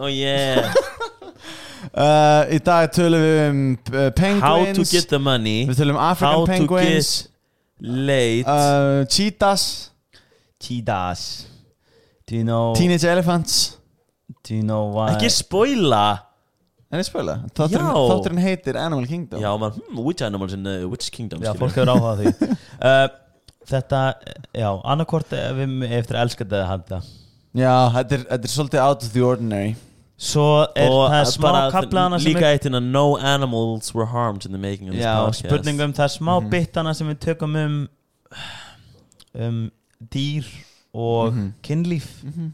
Oh yeah. Uh, Í dag tölum við um uh, penguins. How to get the money. Við tölum um African How to penguins. get late. Uh, Cheetahs. Cheetahs. Do you know Teenage elephants. Do you know why? Ekki spoila. En ég spila Þátturinn, heitir Animal Kingdom. Já, maður, hmm, which animals in which kingdom Já, fólk hefur áhugað því. Uh, Þetta, já, annarkort ef við eftir að elska þetta eða handa Já, þetta er, þetta er svolítið out of the ordinary Svo er Og það er smá kaplana sem líka eitt inn að no animals were harmed in the making of this Já, podcast spurningum, það er smá Mhm. bitana sem við tökum um um dýr og Mhm. kynlíf Mhm.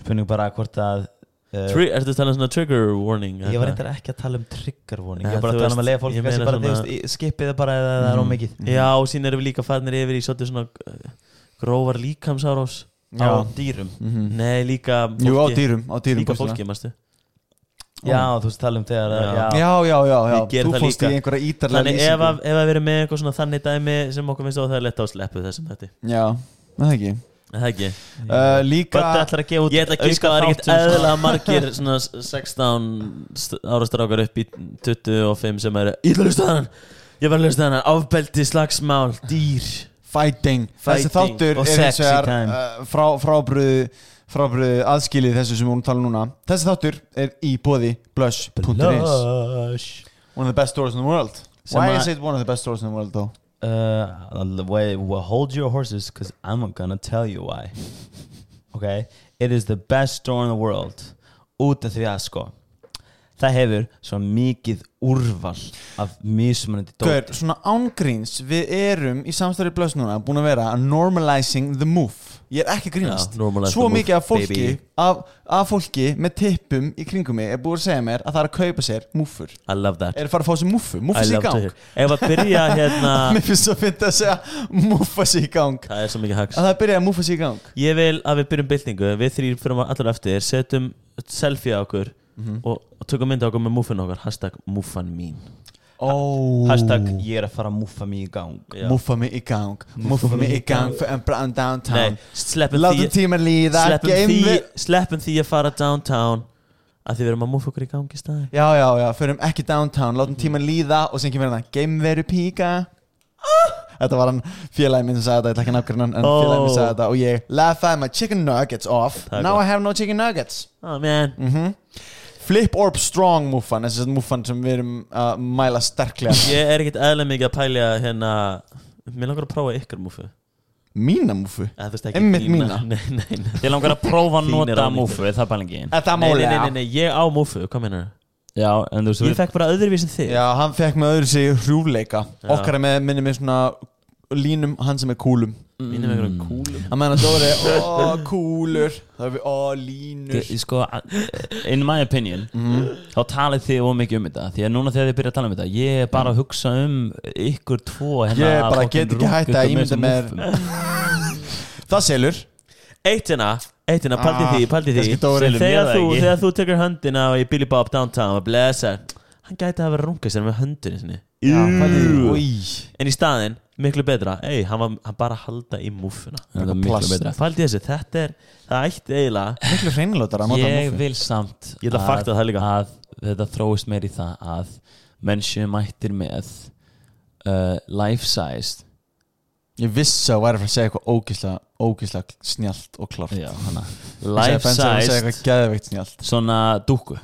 Spurning bara hvort að uh, Tri Ertu að tala um svona trigger warning? Ég var reyndar ekki að tala um trigger warning Nei, Ég var bara að tala um að lega fólk bara, svona- veist, skipið það bara eða það er Mhm. ómikið Já, og síðan erum við líka fannir yfir í svona uh, grófar líkamsárós á dýrum. Mhm. Nei, líka fólki Jú, á dýrum, á dýrum Líka fólki, mástu Já, þú veist tala um þegar Já. já. Já, já, já, Þú það líka. í einhverja ítarlega Þannig ef lýsingu. að, ef að við erum með eitthvað svona þannig dæmi sem okkur finnst óþægilegt á sleppu þessum þetta Já, það ekki? Er Það ekki? Uh, Líka ætlar að gefa út Ég ætla að gíska að það er ekkert eðla margir svona 16 st- ára strákar upp í 25 sem eru Ég ætla að hlusta á hann Ég var að hlusta á hann Afbelti, slagsmál, dýr Fighting. Þessi þáttur og er hins vegar uh, frá, frábröðu frábröðu aðskilið þessu sem við vorum að tala um núna. Þessi þáttur er í bóði blush.is Blush. One of the best stores in the world. Sem Why is it one of the best stores in the world though? Uh, wait, well, hold your horses because I'm gonna tell you why. Okay? It is the best store in the world. Út af því að sko Það hefur svo mikið úrval af mismunandi dóti. Svona ángríns Við erum í samstæri blush núna búin að vera að normalizing the move. Ég er ekki að grínast. Já, Svo mikið af fólki af, af fólki með tippum í kringum mig er búin að segja mér að það er að kaupa sér múffur. I love that. Er að fara að fá sér múffu, múffa I sér í gang. Ef að byrja hérna Mér finnst svo fyndið að segja múffa sér í gang. Það er svo mikið hags. Að það byrjað að múffa sér í gang. Ég vil að við byrjum byltingu. Við þrýr fyrir allar eftir Setjum selfie á okkur og, og tökum myndi á okkur með múfin okkar Hashtag múfan mín. Oh. Hashtag ég er að fara að múffa mig í gang. Já. Múffa mig í gang. Múffa mig í gang fyrir en brann downtown. Látum því tíma líða. sleppum því, að fara downtown. Að því við erum að múfa okkur í gangi í staði Já, já, já, förum ekki downtown. Látum tíma líða og sem kemur hérna. Geimveru píka. Þetta var hann félagi minn sem sagði þetta Ég ætla ekki að nafngrina hann En Oh. félagi minn sagði þetta. Og ég laughed my chicken nuggets off. Now. I have no chicken nuggets. Oh, man. mm Flip Orb Strong múffan Þessi múffan sem við erum að mæla sterklega. Ég er ekkert eðlega mikið að pælja hérna Mér langar að prófa ykkur múfu. Mína Einmitt þína. mína. Nei, nei, nei Ég langar að prófa að er nota múfu, það er Þetta Nei, nei, máli nei, nei, nei, ég á múfu, hvað meinar? Já, en þú veist Ég fekk bara öðruvísi en þig. Já, hann fekk með öðru sig hrjúfleika. Já. Okkar er með, minni með svona línum, hann sem er kúlum Mínum einhverjum kúlum Hann meðan Dóri, ó, kúlur Það er við, ó, línur Ég- Sko, in my opinion Mhm. þá talið þið of mikið um þetta því að núna þegar þið byrja að tala um þetta ég er bara að hugsa um ykkur tvo hérna Ég bara fucking get ekki hætt rúkið að með ímynda þessum mér muffum. Það selur Eittina, eittina, paldi Ah, því, paldi því kannski Dóri. Selur mér Þegar það þú, ekki. þegar þú tekur höndina og ég Billy Bob downtown og blessa Hann gæti að vera runga sér með höndinu sinni Já, pældi því, Jú. új. En í staðinn, miklu betra. Ei, hann var hann bara að halda í múfuna Það er miklu betra. Paldi þessu, þetta er, það ætti eiginlega Miklu hreinlótar að nota Ég múffu vil samt Ég ætla að fakta það líka. að þetta þróist meir í það að menn séu mættir með uh, life-sized Ég vissi að væri að fara að segja eitthvað ógislega Ógislega snjált og klart. Já, hana, life-sized eitthvað geðveikt snjált svona dúku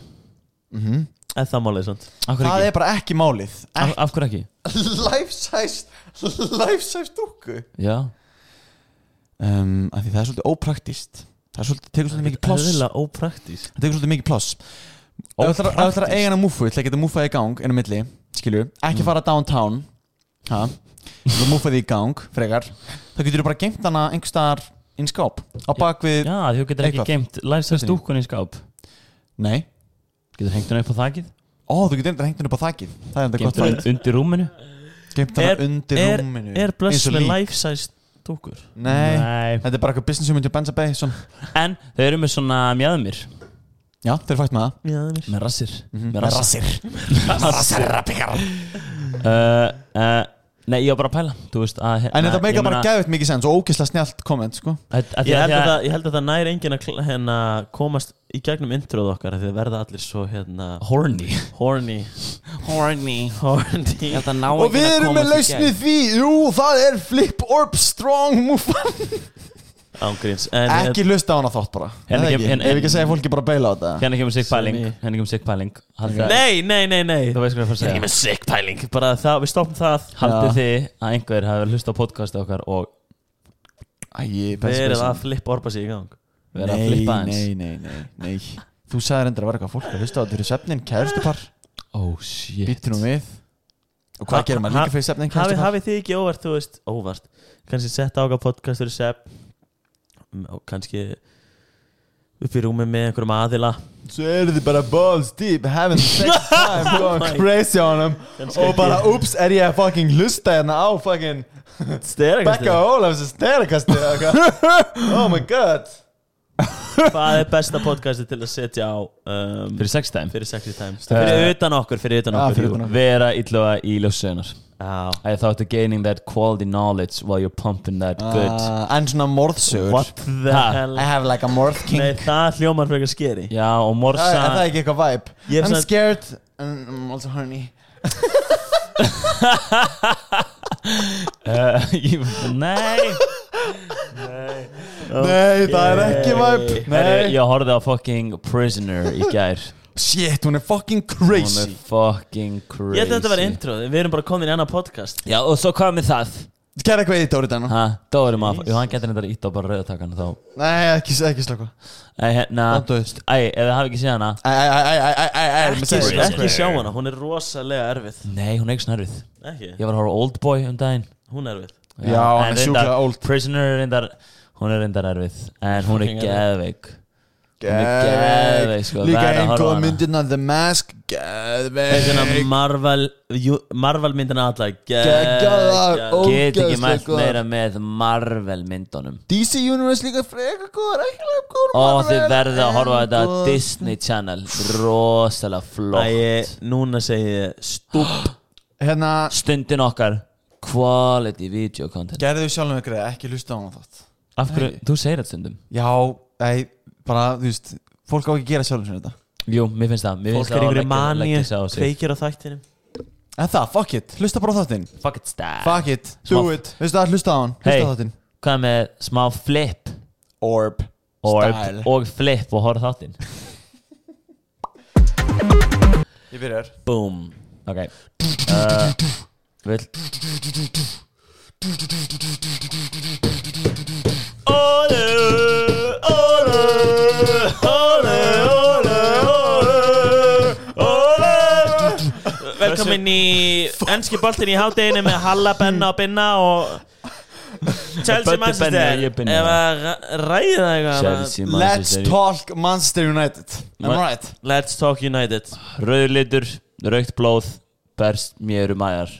mm Eða það málið svont Það er bara ekki málið. Af, af hverju ekki? Life-size Life-size dúkku. Já, um, af Því það er svolítið ópraktist Það er svolítið, tekur svolítið mikið pláss. Eðlilega ópraktísk Það tekur svolítið mikið pláss. Þú ætlar- þú ætlar að eiga hana múfu Ég ætla að geta múfað í gang Inn á milli Skilju Ekki Mm. fara downtown. Ha? Þú múfað í gang Frekar. Það getur bara geimt hana einhver staðar Inn í skáp Á bak við já þú getur ekki Eitthvað. geimt life-sized Hvernig? dúkun í skáp. Nei. Getur hengt hann upp á þakið Ó þú getur enda hengt henni upp á þakið. Það er enda gott hann fætt undir rúminu? Geimt hana Er- undir er- rúminu. Er og með lík. life-size dúkur? Nei. Nei. Þetta er bara eitthvað business hugmynd hjá Benza Bason En þau eru með svona mjöðmir Já, þeir eru fætt með það. Er Með rassir. Mhm. Með rassir. Rassir. Rassir. Uh, uh, Nei, ég var bara að pæla veist að En þetta meika ég bara gæðvitt mikið sens Og ógislega snjált komment sko. Að- að því Ég held því að- það- ég held að það nær enginn að hérna komast í gegnum introð okkar Þið verða allir svo hérna Horny. Horny. Horny. Horny. Ég Og við erum með lausnið því Jú, það er Flip Orb Strong Move Ángríns En Ekki hlusta á hana þátt bara. Kem- ekki? hérna- Ef ekki að segja fólki bara að beila á þetta. Hérna kemur sig pæling. Hérna kemur sig pæling. Nei, nei, nei, nei. Þú veist hvað ég að fara að segja. með sick pæling. Bara það, við stoppum það. Haldið Já. þið að einhver hafi hlusta á podcastið okkar og Æ, Verið að flippa orpa sig í gang. Verið að Nei, flippa eins nei, nei, nei, nei. Þú sagði reyndar að vera eitthvað fólk að hlusta á þetta fyrir svefnin Kærustupar, Oh shit. Býttu nú við. Og hvað Ha- gerir maður líka fyrir svefnin Hafið kærustupar? hafi þið ekki óvart, þú veist, óvart. Kanski setta ákvað podcast fyrir og kannski upp í rúmi með einhverjum aðila. Svo eru þið bara balls deep Having sex time Oh Going crazy on them Og bara, ups, er ég að fucking hlusta hérna á fucking Becca eða eitthvað Oh my god. Hvað er besta podcasti til að setja á um, Fyrir sex time. fyrir sexy time? Fyrir utan okkur, fyrir utan Já, okkur. fyrir utan okkur. Vera illuga í ljóssegunar Já, I thought of gaining that quality knowledge while you're pumping that good. Uh, En svona morðsögur. What the Ha, hell? I have like a morð king Nei, það hljómar frekar skeri Já, og Það morsa er það ekki eitthvað vibe. Ég hef I'm samt- scared and I'm also horny. Uh, ég, Nei. Nei, það er ekki vibe. Herri, Nei. Ég horfði á fucking Prisoner í gær Shit, hún er fucking Hún crazy. er fucking crazy Ég held að þetta var intro, við erum bara komin í annar podcast. Já, og svo hvað með það? Gerð eitthvað í Dóri Dana? Ha, Dóri maður, jú, hann getur þetta ítt á bara rauðatakan þá. Nei, ekki, ekki slaka Æ, hérna it. Æ, ef þið hafi ekki séð hana. Æ, æ, æ, æ, æ, æ, æ Ekki, Ekki, sjá hana, hún er rosalega erfið. Nei, hún er ekki snarfið Ekki, Ég var að horfa á Oldboy um daginn. Hún er erfið. Já, hann en er sjúklega reyndar- old. Prisoner er reyndar Hún er reyndar erfið. En hún er Fucking erfið. geðveik. Hún geðveik, sko, Líka verð að einn horfa á góð hana. myndina The Mask Geðveik. Marvel jú- Marvel myndina alla Geggjaðar, ó. Get ekki Ógeðslega mælt góðar. meira með Marvel myndunum. DC Universe líka frekar góður alveg góður Og Marvel, þið verðið að horfa á en þetta góð. Disney Channel. Rosalega flott. Æ, núna segi ég stúpp Hérna Stundin okkar. Quality video content. Gerðu sjálfum ykkur ekki hlusta á hana þátt. Af hverju, þú segir þetta stundum. Já, ei, bara, þú veist Fólk á ekki að gera sjálfum sér þetta. Jú, mér finnst það. Mér Fólk finnst er mani leggja sig á sig. Kveikir á þættinum. En það, fuck it, hlusta bara á þáttinn. Fuck it stab Fuck it, do Smá- it. Veistu það, hlusta á hann, hlusta Hey. á þáttinn. Hvað með smá flip? Orb Orb Style. og flip og horf þáttinn. Ég byrjar. Boom. Ok. Uh, Vill Ole, ole, ole, ole, ole, ole Velkomin í ennski boltin í hádeginu með Halla, Benna og Binna og Chelsea Manchester. Ra- ræða eitthvað Let's talk Manchester United. Am I Ma- right? Let's talk United. Rauðlitur, raukt blóð Berst mér um æðar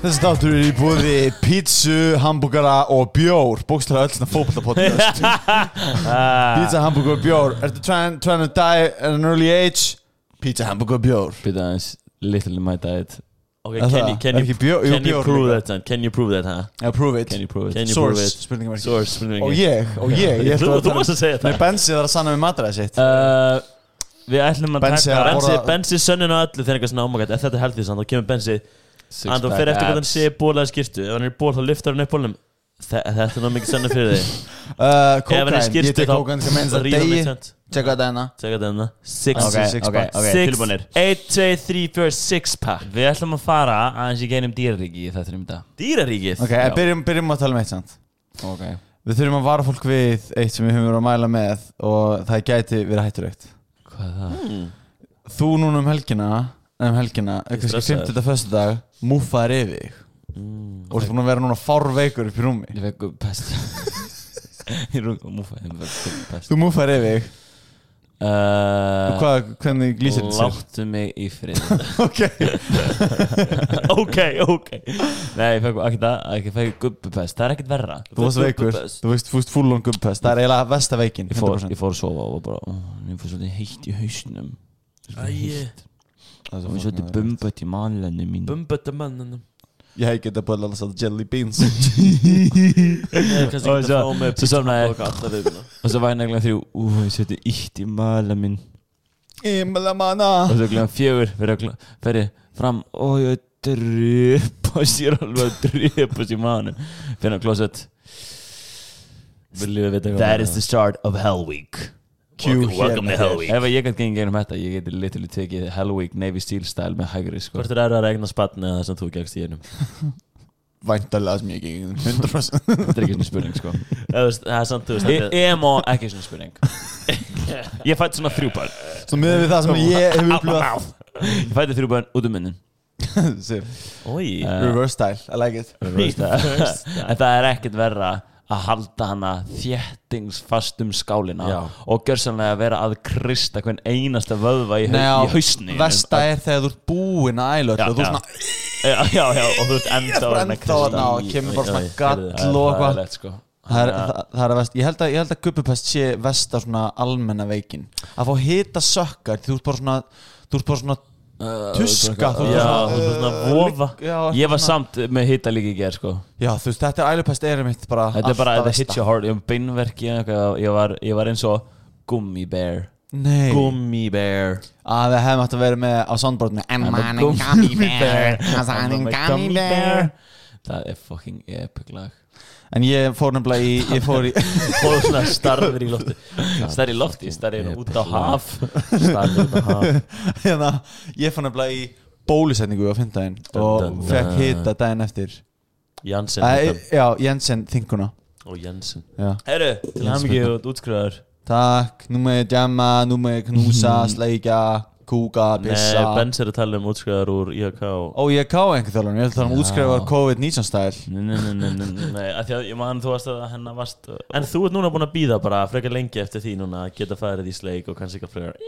Þessi þáttur er í búði pítsu, hambúgara og bjór. Bókstæðlega öll svona fókbaltapodcast Pizza, hambúgar og bjór. Ertu trying, trying to die at an early age? Pizza, hambúgar og bjór. Býta aðeins Little my diet. Ok, Er can you, can you, ekki bjór- can you prove that then? Can you prove that, huh? Yeah, prove it. Can you prove it? Can you prove Source, it? spurningum ekki Source, spurning Og ég, og ég, ég Þú, ætla að þú varst að segja Nei, það. Bensi þarf að sanna með mataræði sitt. Uh, Við ætlum að taka að- Bensi, Bensi sönnun á öllu þegar eitthvað svona ómagætt Ef þetta er healthy sann, þá kemur Bensi Six Hann þú fyrir eftir hvað hann sé bólaði skýrtu Ef hann er ból þá lyftar hann upp bólnum Þe- Þetta er náttúrulega mikið sönnun fyrir þig. Uh, Ef hann er Kókain, ég skýrtu tek kókain sem eins að degi. Tjekka þetta hérna Tjekka þetta hérna Six, tilbúinir eight, two, three, four, six pack. Við ætlum að fara aðeins í geinum dýraríki í þetta um þetta Dýraríkið? Ok, Já. byrjum, byrjum að tala um eitt sant Ok. Við þurfum að vara fólk við eitt sem við höfum verið að mæla með og það gæti verið hættulegt. Hvað er það? hmm. Þú núna um helgina um helgina, kannski stressaður. 50. föstu dag múffaðir yfir þig. Mm. og þú ert búin að vera núna fárveikur upp í rúmi. Ég fekk pest. Ég rúk og múfa Ég fekk pest. Þú múffaðir yfir þig. Og uh, hvað, hvernig lýsir þetta sér? Láttu mig í frið Ok, Ok, ok. Nei, ég fekk ekki það Ég fekk gubbupest Það er ekkert verra. Þú varst veikur. Gubbupest. Þú fúst full on gubbpest Það er eiginlega versta veikin Ég fór, 100%. ég fór að sofa og bara Ég fór svolítið heitt í hausnum. Æi Og svo svolítið fucking bumbött í manlenni mín Bumbötta mannunum Ég hef getað bara alltaf sagt jelly beans. Svo sofnaði- pizza alla vikuna Og svo væri nefnilega þrjú Ú, ég seti ítt í mala minn. Imla manna. Og svo glemum fjögur Fyrir fram Og ég drepa sér alveg að drepa sér manu Fyrir að klósett. Viljum við vita That is the start of Hell Week Q Welcome to Hell Week Ef ég gæti gengið gegnum þetta Ég geti literally tekið Hell Week Navy Steel style með hægri sko. Hvort er erfið að regna spann eða það sem þú gegst í einum? Væntalega sem ég gengið 100% Þetta er ekki svona spurning sko. Það er samt, þú veist E- Emo ekki svona spurning. Ég fætti svona þrjú börn. Svo með við það sem ég hef upplifað. Ég fætti þrjú börn út um munnin Eh, Reverse style, I like it. En það er ekkert verra að halda hana þéttingsfast um skálina Já. og gjörsanlega að vera að krista hvern einasta vöðva í, Nei, í á, hausni Vesta er þegar þú ert búinn að æla og þú já. svona já, já, og þú ert enda að bara reyna að ennþá að ná, krista kemur bara svona gall er og eitthvað sko. Það er, það, það er að vest, ég held að, að guppupest sé vesta svona almenna veikin Að fá hita sökkar, þú ert bara svona Þú ert bara svona tuska þú ert svona uh, vofa. Ég var samt með hitta líka í ger sko. Já, þú veist, þetta er ælupest er mitt bara Þetta er bara þetta versta. your heart Ég var beinverki eitthvað, ég, var, eins og gummi bear. Nei, Gummy bear. Að við hefum átt að vera með á soundboardinu I'm I'm a gummy bear. I'm a gummy bear. Það er fucking epic lag En ég fór nefnilega í, ég fór í Og svona starfir í lofti Stærri í lofti, Epic út á haf. Starfir út á haf. Hérna, ég fór nefnilega í bólusetningu á fimmdægin Dun, og fekk hita daginn eftir. Jansen Æ, Já, Jensen þinguna. Og Jensen. Herru, til hann út útskriðar Takk, nú með ég djama, nú með ég knúsa, sleikja, kúka, Nei, pissa Benz er að tala um útskriðar úr IHK Ó, er ká einhver þjálfur, ég held að það um Já. útskrifar COVID-19 stæl. Nei, nei, nei, nei, nei, nei. Nei, því að ég man þú varst að hennar varst En þú ert núna búin að býða bara frekar lengi eftir því núna að geta farið í sleik og kannski ekki að frekar.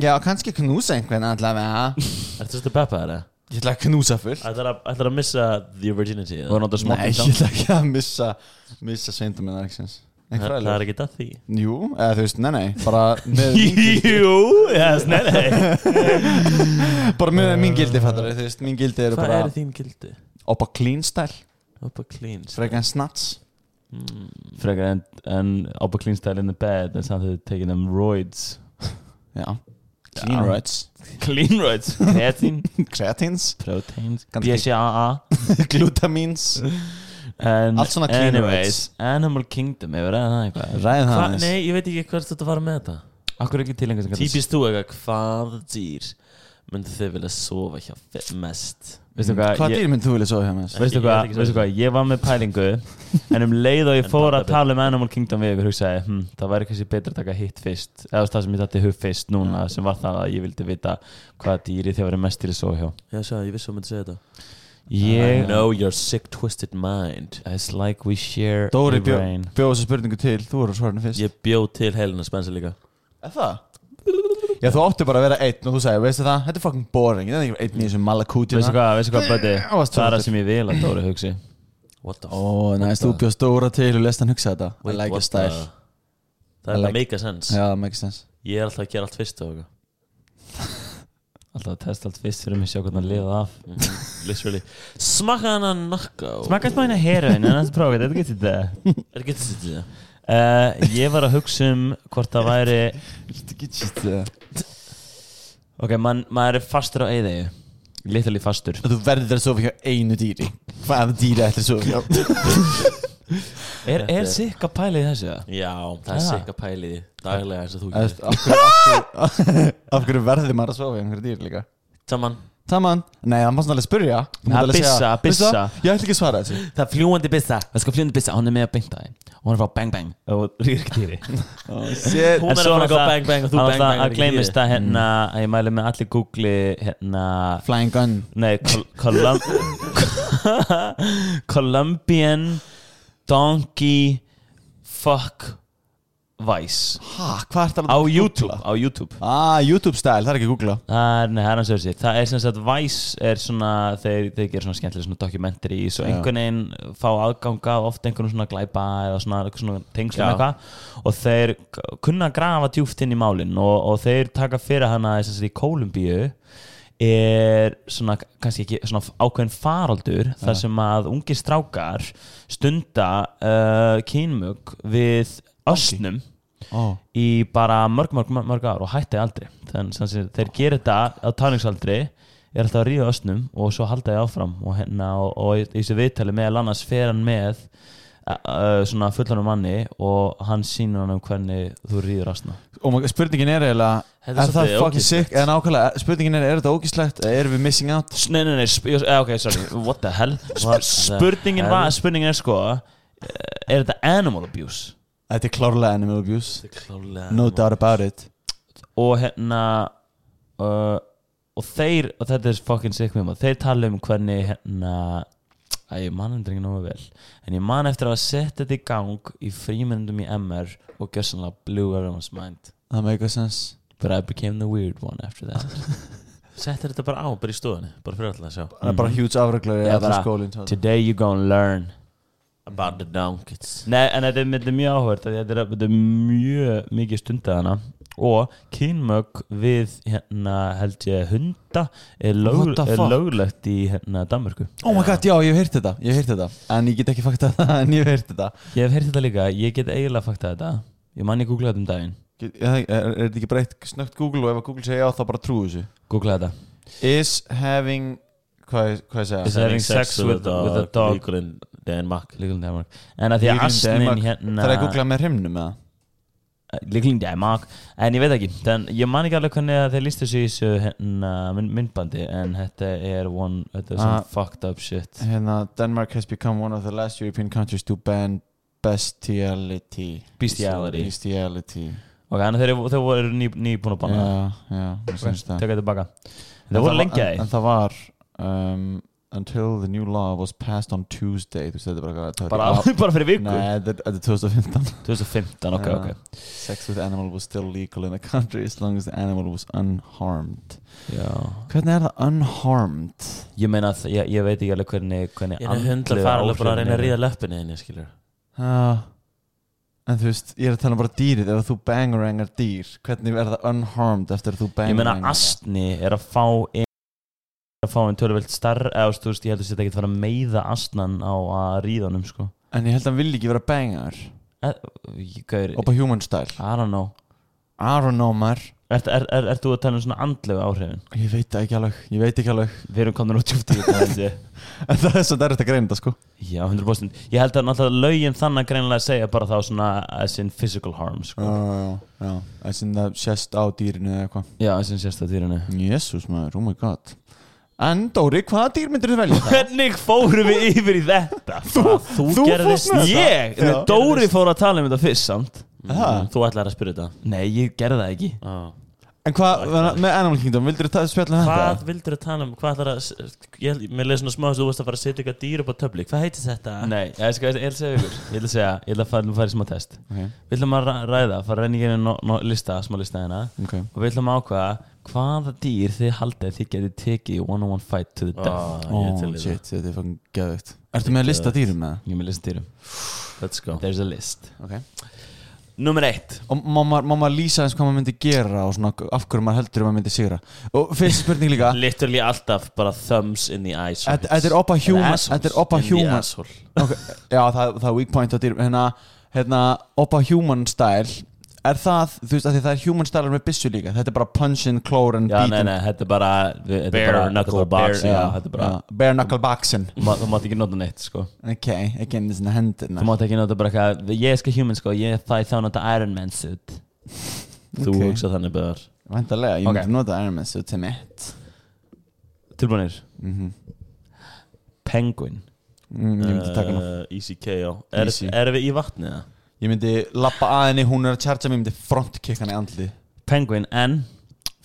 Já, kannski knúsa einhvern allavega. Ertu stu peppa það? Ég ætla að knúsa fullt. Ætlar að, ætlar að missa the virginity Nei, ég ætla ekki að missa missa Það það er ekki það því. Jú, eða þú veist, nei, nei Bara með Jú, yes, nei, nei. Bara með mín gildi, fattar þú veist Mín gildi eru Hvað bara er þín gildi? Oppa clean stæl Uppa clean Frekan snats mm. Frekar en, en Oppa clean style in the bed En samt þau tekið þeim roids. Já. Clean rights Clean roids. Kreatín Creatines. Proteins. BCAA Glutamins En Allt svona clean anyways Animal Kingdom Hefur ræðið það eitthvað? Ræð það Hva? aðeins. Nei, ég veit ekki hvert þetta var með þetta. Akkur ekki til einhvers Típist þú eitthvað Hvað dýr myndu þið vilja sofa hjá fe- mest? Veistu hvað Hvað ég- dýr mynd þú vilja svo hjá þess? Veistu hvað, veistu hvað, ég var með pælingu En um leið og ég fór að tala um Animal Kingdom við ykkur hugsaði hm, Það væri kannski betra að taka hitt fyrst. Eða þú veist, það sem ég dætti hug fyrst núna Sem var það að ég vildi vita hvaða dýri þið væri mest til að svo hjá. Já, sjá, ég vissi að myndi segja þetta I Ég know your sick twisted mind. It's like we share Dóri a bjó- brain. Bjóð þessu spurningu til, þú voru svarinu fyrst. Ég bjóð til Helena Spencer líka. Er það? Já, þú átti bara að vera einn og þú sagði, veistu það, þetta er fucking boring. Ég er ekki einn í þessum malakútina Veistu hvað, veistu hvað, varst Það er það sem ég vil að Dóri hugsi. What the Ó, næst, þú bjóð stóra til og lest hann hugsa þetta. I like what your style. The- Það I er like- að make a sense. Já, makes sense. Ég er alltaf að gera allt fyrst og eitthvað Alltaf að testa allt fyrst fyrir mig sjá hvernig að liða af. Mhm, Literally. Smakka hann að nakka Smakast maður hérna heroin en það prófið, þetta getur þetta. Er ekki þetta þetta? uh, Ég var að hugsa um hvort það væri Viltu ekki tjýtt Ok, man, maður er fastur á eyðegu Literally fastur. Þú verður að sofa hjá einu dýri. Hvaða dýri ætlir að sofa hjá? Er, Þetta er sikka pælið þessu? Já, það er sikka pæliði Daglega eins og þú Af gerir. hverju- af hverju- af hverju verður maður að sofa hjá einhverju dýri líka? Saman Taman? Nei, það má svona alveg spyrja. Þú mátt Ja, alveg byssa, segja- byssa. Veistu það? Ég ætla ekki að svara þessu. Það er fljúandi byssa Það skal fljóndi byssa, hún er með að beinta þig Og hún er frá Bang Bang. Og ríktýri Shit Hún er að fara að gá bang bang og þú bang bang Að gleymist að hérna Að ég mæli með allir googli Hérna Flying gun. Nei, Col Colum Colombian Donkey Fuck Vice Hæ, hvað er það Á YouTube Á YouTube Ah, YouTube style, það er ekki að googla Það er, nei, það er hans öðru sér Það er sem sagt Vice er svona Þeir, þeir gera svona skemmtilega svona dokumentari Já. einhvern veginn fá aðganga Ofta einhvern svona glæpa Eða svona, svona tengslum Já. eitthvað Og þeir kunna að grafa djúft inn í málin Og, og þeir taka fyrir hana Þess að í Kólumbíu er svona kannski ekki svona ákveðin faraldur þar Ja. sem að ungir strákar stunda uh, kynmög við ösnum Ó, í bara mörg, mörg, mörg, ár og hætti aldrei þannig að þeir gerir þetta á táningsaldri er alltaf að ríða ösnum og svo halda þið áfram og, hérna, og, og í þessu viðtali meðal annars fer hann með uh, svona fullanum manni og hann sýnir hann um hvernig þú ríður ösna og spurningin er eiginlega er það fucking sick? Eða nákvæmlega, spurningin er, er þetta ógíslegt? Erum við missing out? Nei, nei, nei, eh, ok, sorry, what the hell Sp Spurningin var, spurningin er sko eh, Er þetta animal abuse? Þetta er klárlega animal abuse. Þetta er klálega No doubt about it. Og hérna uh, Og þeir, og þetta er fucking sick með maður Þeir tala um hvernig hérna Æ, ég man þetta ekki nógu vel. En ég man eftir að sett þetta í gang Í frímyndum í MR Og gjössanlega blew everyone's mind. Það make a sense. But I became the weird one after that. Settir þetta bara á, bara í stofunni Bara fyrir alltaf að sjá. Það er bara huge bara- skólinn svo. Today you gonna learn About the donkeys Nei, en þetta er, þetta er mjög áhvert Þetta er, þetta er mjög mikið stundæðana Og kynmög við hérna held ég hunda er, lög, er löglegt í hérna Danmörku. Oh my god, já, ég hef heyrt þetta Ég hef heyrt þetta. En ég get ekki fakta það En ég hef heyrt þetta. Ég hef heyrt þetta líka, ég get eiginlega faktað þetta. Ég man ég googlaði þetta um daginn. Get- Er, er, þetta ekki breytt snögt Google Og ef að Google segja já þá bara trúu þessu? Googlaði þetta. Is having Hvað, hvað ég segja? Is having sex with- with a dog. Legal Legal in Denmark. En að því að in asnin hérna Það er að googla með hrimnum eða? Legal in Denmark. En ég veit ekki, þann, ég man ekki alveg hvernig að þeir listu sig í þessu hérna, mynd- myndbandi En þetta er one, þetta er svona Ah. fucked up shit. Hérna, Denmark has become one of the last European countries to ban bestiality. Bestiality. Bestiality. Ok, þannig að þeir, voru ný, ný búin að banna Já, já, það. Tekka þetta En Það voru að en, en það var um, Until the new law was passed on Tuesday. Þú veist þetta er bara hvað bara, bara fyrir viku? Nei, þetta er- þetta er 2015 2015, ok, ok. Sex with animal was still legal in the country As long as the animal was unharmed. Já. Hvernig er það unharmed? Ég meina að ég, ég veit ekki alveg hvernig, hvernig Ég er hundla andlegu fara alveg bara að reyna að áhrifin ríða löppinni henni, skilur Já En þú veist, ég er að tala um bara dýrið. Ef þú bangerangar dýr Hvernig er það unharmed eftir að þú Ég meina astni er að fá að fá einn töluvelt starr eða þú veist, ég heldur að þetta ekki fara að meiða astnan á að ríða honum sko. En ég held að hann vil ekki vera bangar Eh, Gaur, Oppa human style. I don't know. I don't know Ert er, er, er þú að tala um svona andlegu áhrifin? Ég veit það ekki alveg Ég veit ekki alveg. Við erum komin út held ég. En það er svo dærið að greina þetta sko. Já, 100% Ég held að náttúrulega lögin þannig að greinilega segja bara þá svona as in physical harm sko. Já, já Það sem það sést á dýrinu eða eitthvað. Já, as in sérst að dýrinu. Jésús maður, oh my god En Dóri, hvaða dýr myndir þú velja? Hvernig fórum við yfir í þetta? Þú, þú, þú gerðist þetta? Ég? Já. Dóri fór að tala um þetta fyrst samt Það? Þú ætlaði að spyrja þetta Nei, ég gerði það ekki Já. En hvað, með Animal Kingdom, vildir þú spjalla um Hvað þetta? vildur þú tala um? Hvað ætlar að Ég mér leið svona smá að þú varst að fara að setja eitthvað dýr upp á töfli Hvað heitir þetta? Nei, ég skal ég segja ykkur Ég að segja, ég ætla að fara, fara í smá test Ok, Við ætlum að ræ- ræða, fara að reyna í no, lista, smá lista hérna ok Og við ætlum að ákvaða hvaða dýr þið haldið þið getið tekið í one-on-one fight to the death? er til Oh það. shit, þetta er fucking geðvögt Ertu með að lista dýrum með Ég með lista dýrum. Let's go. There's a list. Það? Ok. Númer eitt. Og má maður lýsa eins hvað maður myndi gera og svona af hverju maður heldur að maður myndi sigra? Og fyrst spurning líka. Literally alltaf bara thumbs in the eyes. Þetta er oppa human Þetta er oppa human. okay. Já, það, það er weak point á dýrum. Hérna, hérna oppa human style Er það, þú veist, það er human style með byssu líka. Þetta er bara punch and claw and Já, beat nei, and- nei, þetta er bara Bare knuckle boxing. bare- Já, Já, já, knuckle boxing. Þú má- Þú mátt ekki nota neitt, sko. Ok, ekki inn í svona hendurna Þú mátt ekki nota bara eitthvað Ég er sko human, sko. Ég í þá nota Iron Man suit. Þú hugsa þannig beðar Væntalega, ég myndi nota Iron Man suit til mitt. Tilbúinir mm Penguin. Mm, Ég myndi taka uh, Easy KO Er-. Erum við í vatnið það? Ég myndi lappa að henni, hún er að chargea mig Ég myndi frontkicka henni í andli Penguin, en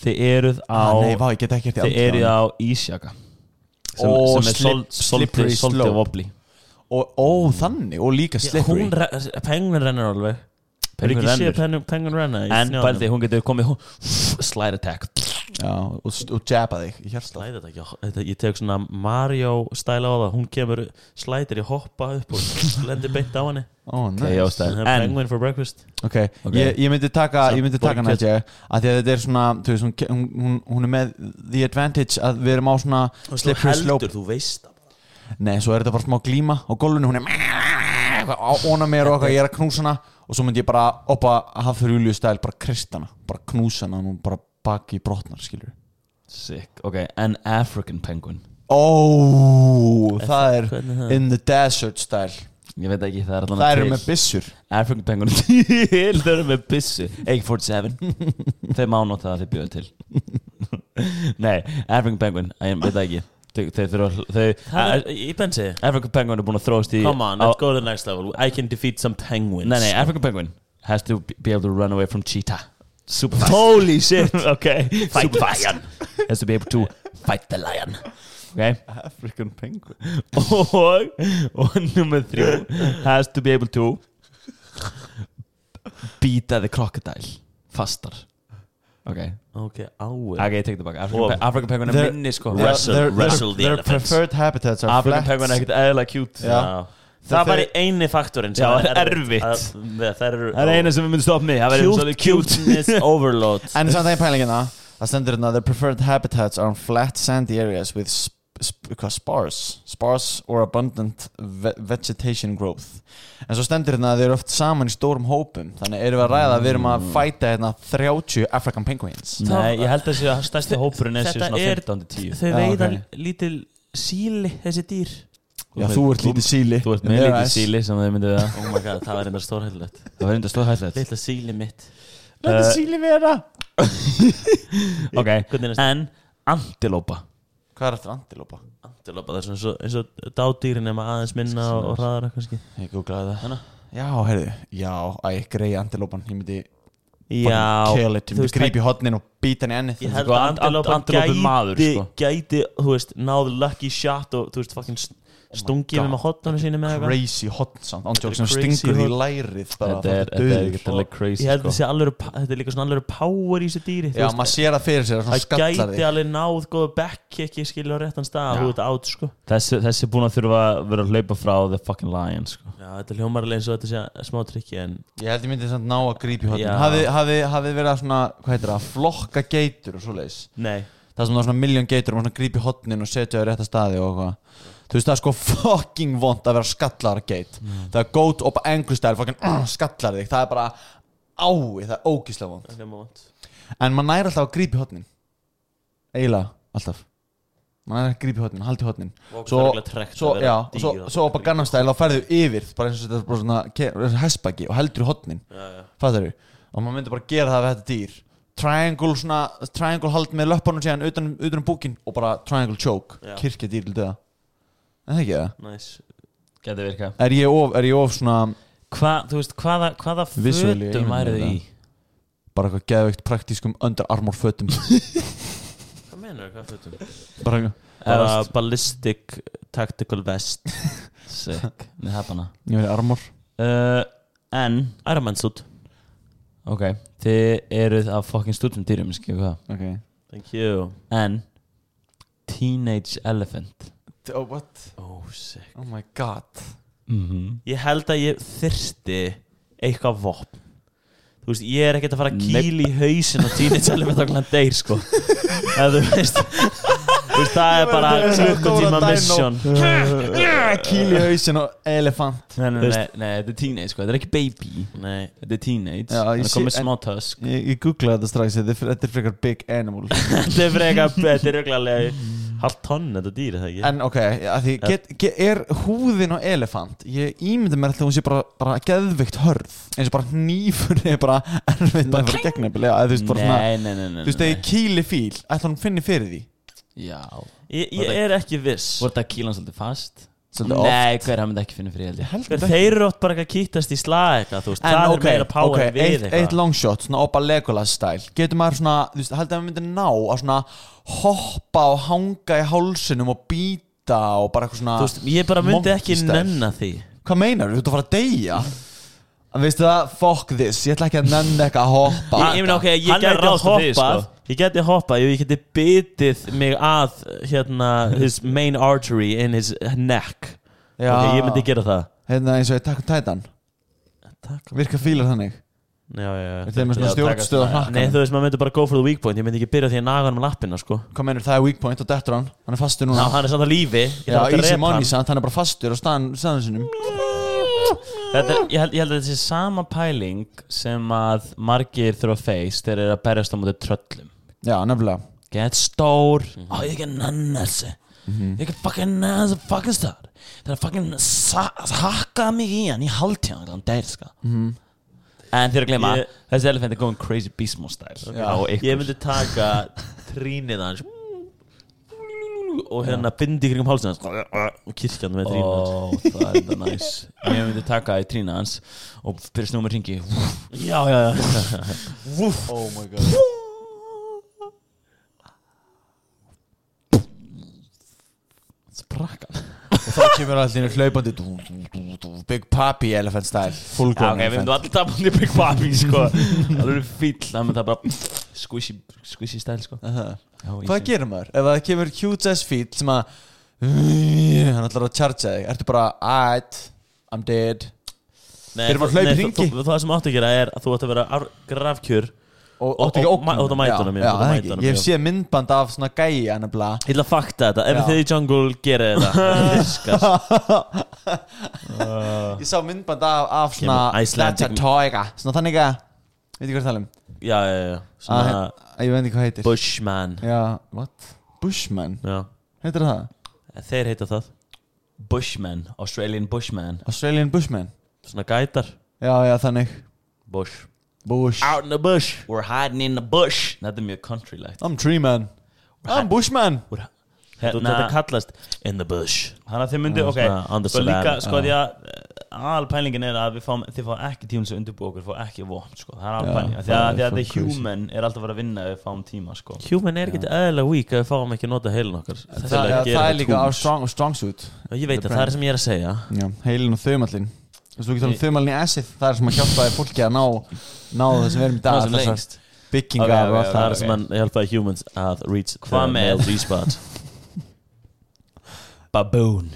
Þið eruð á ah, Nei, vá, ég get ekki eftir Þið eruð á ísjaka. Sem, Ó, sem er slip- slippery svolítið svolítið slope. vobli Og, ó, þannig, og líka slippery. Hún, re- penguin rennur alveg. Penguin rennur. penguin, penguin renna í En snjónum? bældi, hún getur komið hún, Slide attack Já, og, og jabba þig í hjarta Slæði þetta ekki þetta, Ég tek svona Mario stæla á það. Hún kemur, slætir ég hoppa upp og lendir beint á henni. Ok, nice. Penguin for breakfast. Ok, Ok. Ég, ég myndi taka, ég myndi taka. Nadja að að þetta er svona, þú veist, hún, hún, hún, er með the advantage að við erum á svona slippery slope. heldur, þú veist það. Nei, svo er þetta bara smá glíma á gólfinu Hún er óna mér og ég er að knúsa hana. Og svo myndi ég bara oppa Hafþur Júliu stæl, bara kristana bara knúsa hana, hún bara baki brotnar, skilur Sick, ok, en African penguin. Ó, það er Hvernig það? in the desert stæl Ég veit ekki, það er allan Það eru með byssur. African penguin til, það eru með byssu. AK-47 Þeir má nota það þeir bjöðu til. Nei, African penguin, ég veit það ekki. Þeir, þeir þurfa þeir, Það er, í bensi African penguin er búin að þróast í Come on, let's go to the next level. I can defeat some penguins. Nei, nei, African penguin has to be able to run away from cheetah Super fast Holy shit. Ok, Fight super the fast lion. Has to be able to fight the lion. Ok. African penguin. Og, og nummer þrjú has to be able to beata the crocodile fastar ok, Ok, áir ok, ég tek það baka African, pe African penguin er Their- minni sko. Their- Wrestle- wrestle the their elephants. preferred habitats are African flat. penguin er ekkert eðla cute. Já. Já. Það Það var í eini faktorinn sem Já, það er erfitt. Að- Það er eina sem við myndum stoppa mig það verður Cute, cuteness overload. En samt er pælingina Það stendur hérna The preferred habitats are on flat sandy areas with sp sp hvað, sparse sparse or abundant ve vegetation growth. En svo stendur hérna að þeir eru oft saman í stórum hópum. Þannig erum við að ræða að við erum að fæta hérna 30 African penguins. Nei, ég held að þessi stærsti hópurinn er sér svona er- 15-10 Þau Já, veiða ok. lítil síli þessi dýr Já, þú ert lítið síli. Þú ert með lítið síli sem þau myndið það. Oh my god, það var enda stórhællilegt Það var enda hættið Lilla síli mitt. Lítið Eh, síli vera. Ok, en antilópa Hvað er eftir antilópa? Antilopa, það er svona eins og- eins og dádýrin nema aðeins minna og, og hraðara kannski. Ég googlaði það. Já, heyrðu, já, æ, grei antilópan Ég myndi Já, Ég þú myndi veist, grípa í hotnin og býta henni ennið. Ég held að ant- antilopan ant- antilope maður, gæti, sko. gæti, þú veist, náð lucky shot og þú veist, fucking stungið God. með hotnunum sínu með eitthvað. Crazy hot samt. Ándjók sem stingur því lærið bara er, það er crazy Ég held sko. að alveg, þetta er líka svona alveg power í þessu dýri Já, maður sér það fyrir sér að Það gæti alveg náð góða back ekki skilja á réttan stað ert átt sko. Þessi, þessi er búin að þurfa að vera að hlaupa frá The fucking lion sko. Já, þetta hljómar alveg eins og þetta sé smá trikki en Ég held ég myndi samt ná að hotnin Já. Hafið hafi, hafi verið að svona, heitir það, flokka geitur og svoleiðis? Nei, Það sem það er svona miljón geitur og í hotnin og setja í rétta staði og hvað Þú veist það er sko fucking vond að vera skallar geit Það er goat og bara angry style fucking uh, skallar þig. Það er bara ái, það er ógíslega vond En maður næri alltaf að grípa í hotnin Eiginlega, alltaf. Maður næri að grípa í hotnin, haldi í hotnin Svo- svo, já, og svo, svo Gangnam Style þá ferðu yfir bara eins og þetta er bara svona hestbaki og heldur já fattar og maður myndi bara gera það við þetta dýr. Triangle svona triangle hald með löppunum síðan utan, utan um búkin og bara triangle choke. Kirkja dýr til döða það ekki það Nice. Gæti virka er ég of, er ég of svona Hva, Þú veist, hvaða, hvaða Visually, fötum ég væri þið myndi í? bara eitthvað geðveikt praktískum under armor fötum. Hvað meinar hvað fötum? bara eitthvað. Bara Eða- ballistic tactical vest. Sick, með hefana ég verið armor. Uh, En, Iron Man suit. Ok Þið eruð af fucking stúdum dýrum Skilju hvað ok. Thank you. En Teenage Elephant oh what? Oh sick. Oh my god. Mm -hmm. Ég held að ég þyrsti eitthvað vopn. Þú veist, ég er ekkert að fara að kýla í hausin og teenage element á glæðan deyr, sko. Eða þú veist Þú veist, það er bara klukkutíma mission. Kýl í hausin og elefant. Nei, nei, nei, nei, þetta er teenage sko. Þetta er ekki baby. Nei, Þetta er teenage. Það er en- smá tusk. Ég, ég googlaði þetta strax þetta er, frekar big animal. Þetta er frekar, þetta er reglalega halvt tonn þetta dýr, er það ekki? En ok, að því, get, get, er húðin á elefant Ég ímyndi mér alltaf að hún sé bara, bara geðvikt hörð eins og bara hnífur er bara erfitt bara fyrir gegnefnilega Þú veist, þegar ég kýli fíl ætla hún finni fyrir því? Já. Ég, ég er ekki viss. Að kýla hann svolítið fast Nei, hver myndi ekki Hver, þetta Þeir eru oft bara eitthvað að kýtast í slag eitthvað, þú veist, En það ok, er meira power ok, en við eitt, eitt eitthvað long shot, svona Oppa Legolas stæl Getur maður svona, þú veist, haldið að maður myndi ná að svona hoppa og hanga í hálsinum og býta og bara eitthvað svona Þú veist, ég bara myndi ekki style. nenna því. Hvað meinar þú? Þú ert að fara að deyja? En veistu það, fuck this. Ég ætla ekki að nenni eitthvað að hoppa. Ég, ég meina ok, ég er ráðst á því, hoppað sko. Ég gæti hoppað, ég gæti bitið mig að hérna, his main artery in his neck. Já. Ok, ég myndi gera það. Hérna eins og ég takk um tætan Virka fílar þannig. Já, já, já. Þeir með svona Já, stjórnstöð á svona- Nei, hnakkan þú veist, maður myndi bara go for the weak point. Ég myndi ekki byrja því að naga hann með lappina, sko. Hvað meinur, það er weak point og dettur hann Hann er fastur Já, núna hann er samt að lífi. Já, easy money hann. sant Hann er bara fastur á staðan, staðan sinum er, ég, held, ég held að þetta sé sama pæling sem að margir þurfa að face þegar þeir eru að berjast á mútið tröllum. Já, nefnilega. Get stór. Ó, ég kan nanna þessi Ég kan fucking nanna þessi fucking stór. Það er fucking sa- hakka mig í hann í hálftíðan þegar hann deyr sko En þeir eru að gleyma Ég- Þessi elefant er going crazy beast mode style. Já. Ég myndi taka trínið hans Og hérna bindi kringum hálsinn hans. Og kirkjan með hans. Ó, það er þetta næs. Ég myndi taka í trína hans og byrja snúma ringi Já, já, já. Oh my god. Sprakka Og þá kemur allir hlaupandi dú, dú, dú, dú, Big Papi elephant style. Full Já, grown ok, við myndum allir tapa hann í Big Papi, sko. Það eru það það bara squishy, squishy style, sko. Aha. Já, Hvað gerir maður? Ef það kemur huge ass fíl sem að Hann ætlar að charge þig Ertu bara, alright, I'm dead Nei, Þeir eru bara þú- hlaup í nei, hringi. þú- Það sem áttu að gera er að þú átt að vera grafkjör Og, Og- áttu ekki ógnum. og- og mætunum, já, já, það ekki. Ég hef séð myndband af svona gæja nefnilega Ég ætla að fakta þetta, ef Já. þið í Jungle gerir þetta virkar. Ég sá myndband af, af svona Kemur Icelandic- That's a toiga Svona þannig að Veit ekki hvað það tala um? Já, já, já Svona Ég veit ekki hvað heitir. Bushman. Já, what? Bushman? Já, Heitir það? þeir heita það. Bushman, Australian Bushman. Australian Bushman. Svona gætar. Já, já, þannig. Bush. Bush. Out in the bush. We're hiding in the bush. Þetta er mjög country-legt I'm tree man I'm Bushman. Þú- Hérna- Þetta kallast In the bush. Þannig að þið myndi, Já, ok the Sko líka, sko því að Alpælingin er að við fáum, þið fáum ekki tíma sem undirbúa okkur, fáum ekki vopn, sko. Það er Já, alpæling, því að, það að the crazy. human er alltaf að vera að vinna ef við fáum tíma, sko. Human er ekkert eðlilega weak ef við fáum ekki að nota heilin okkar. Það, að það, gera það er líka á tools. strong, strong suit. Ég veit að það er sem ég er að segja. Já, heilin og acid Það er sem að hjálpa fólki að ná Ná það sem við erum í Það dag byggingar og allt. Það. það er sem hann hjálpaði humans að reach Hvað the með- male G-spot Baboon.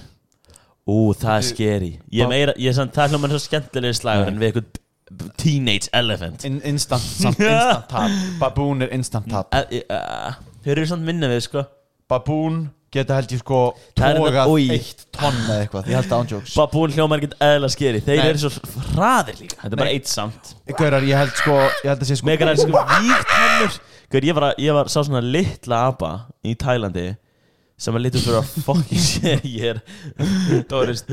Ú, það er scary. Ég meira, ég er samt, það er hljóman svo skemmtilega slagur en við eitthvað teenage elephant. In, Instant, samt instant tap. Baboon er instant tap. Þeir eru samt minna við, sko. Baboon geta held ég sko Það er þetta- Tógað oj. eitt tonn eða eitthvað. Ég held að ándjóks Babún hljómar ekkert eðla scary. Þeir Nei. eru svo hraðir líka. Þetta er bara eitt samt. Gaurar, ég held sko Ég held að sé sko Megar er sko víkt hennur Gauður, ég var, að- ég var sá svona litla apa í Tælandi sem að litur fyrir að fucking sé ég er Doris,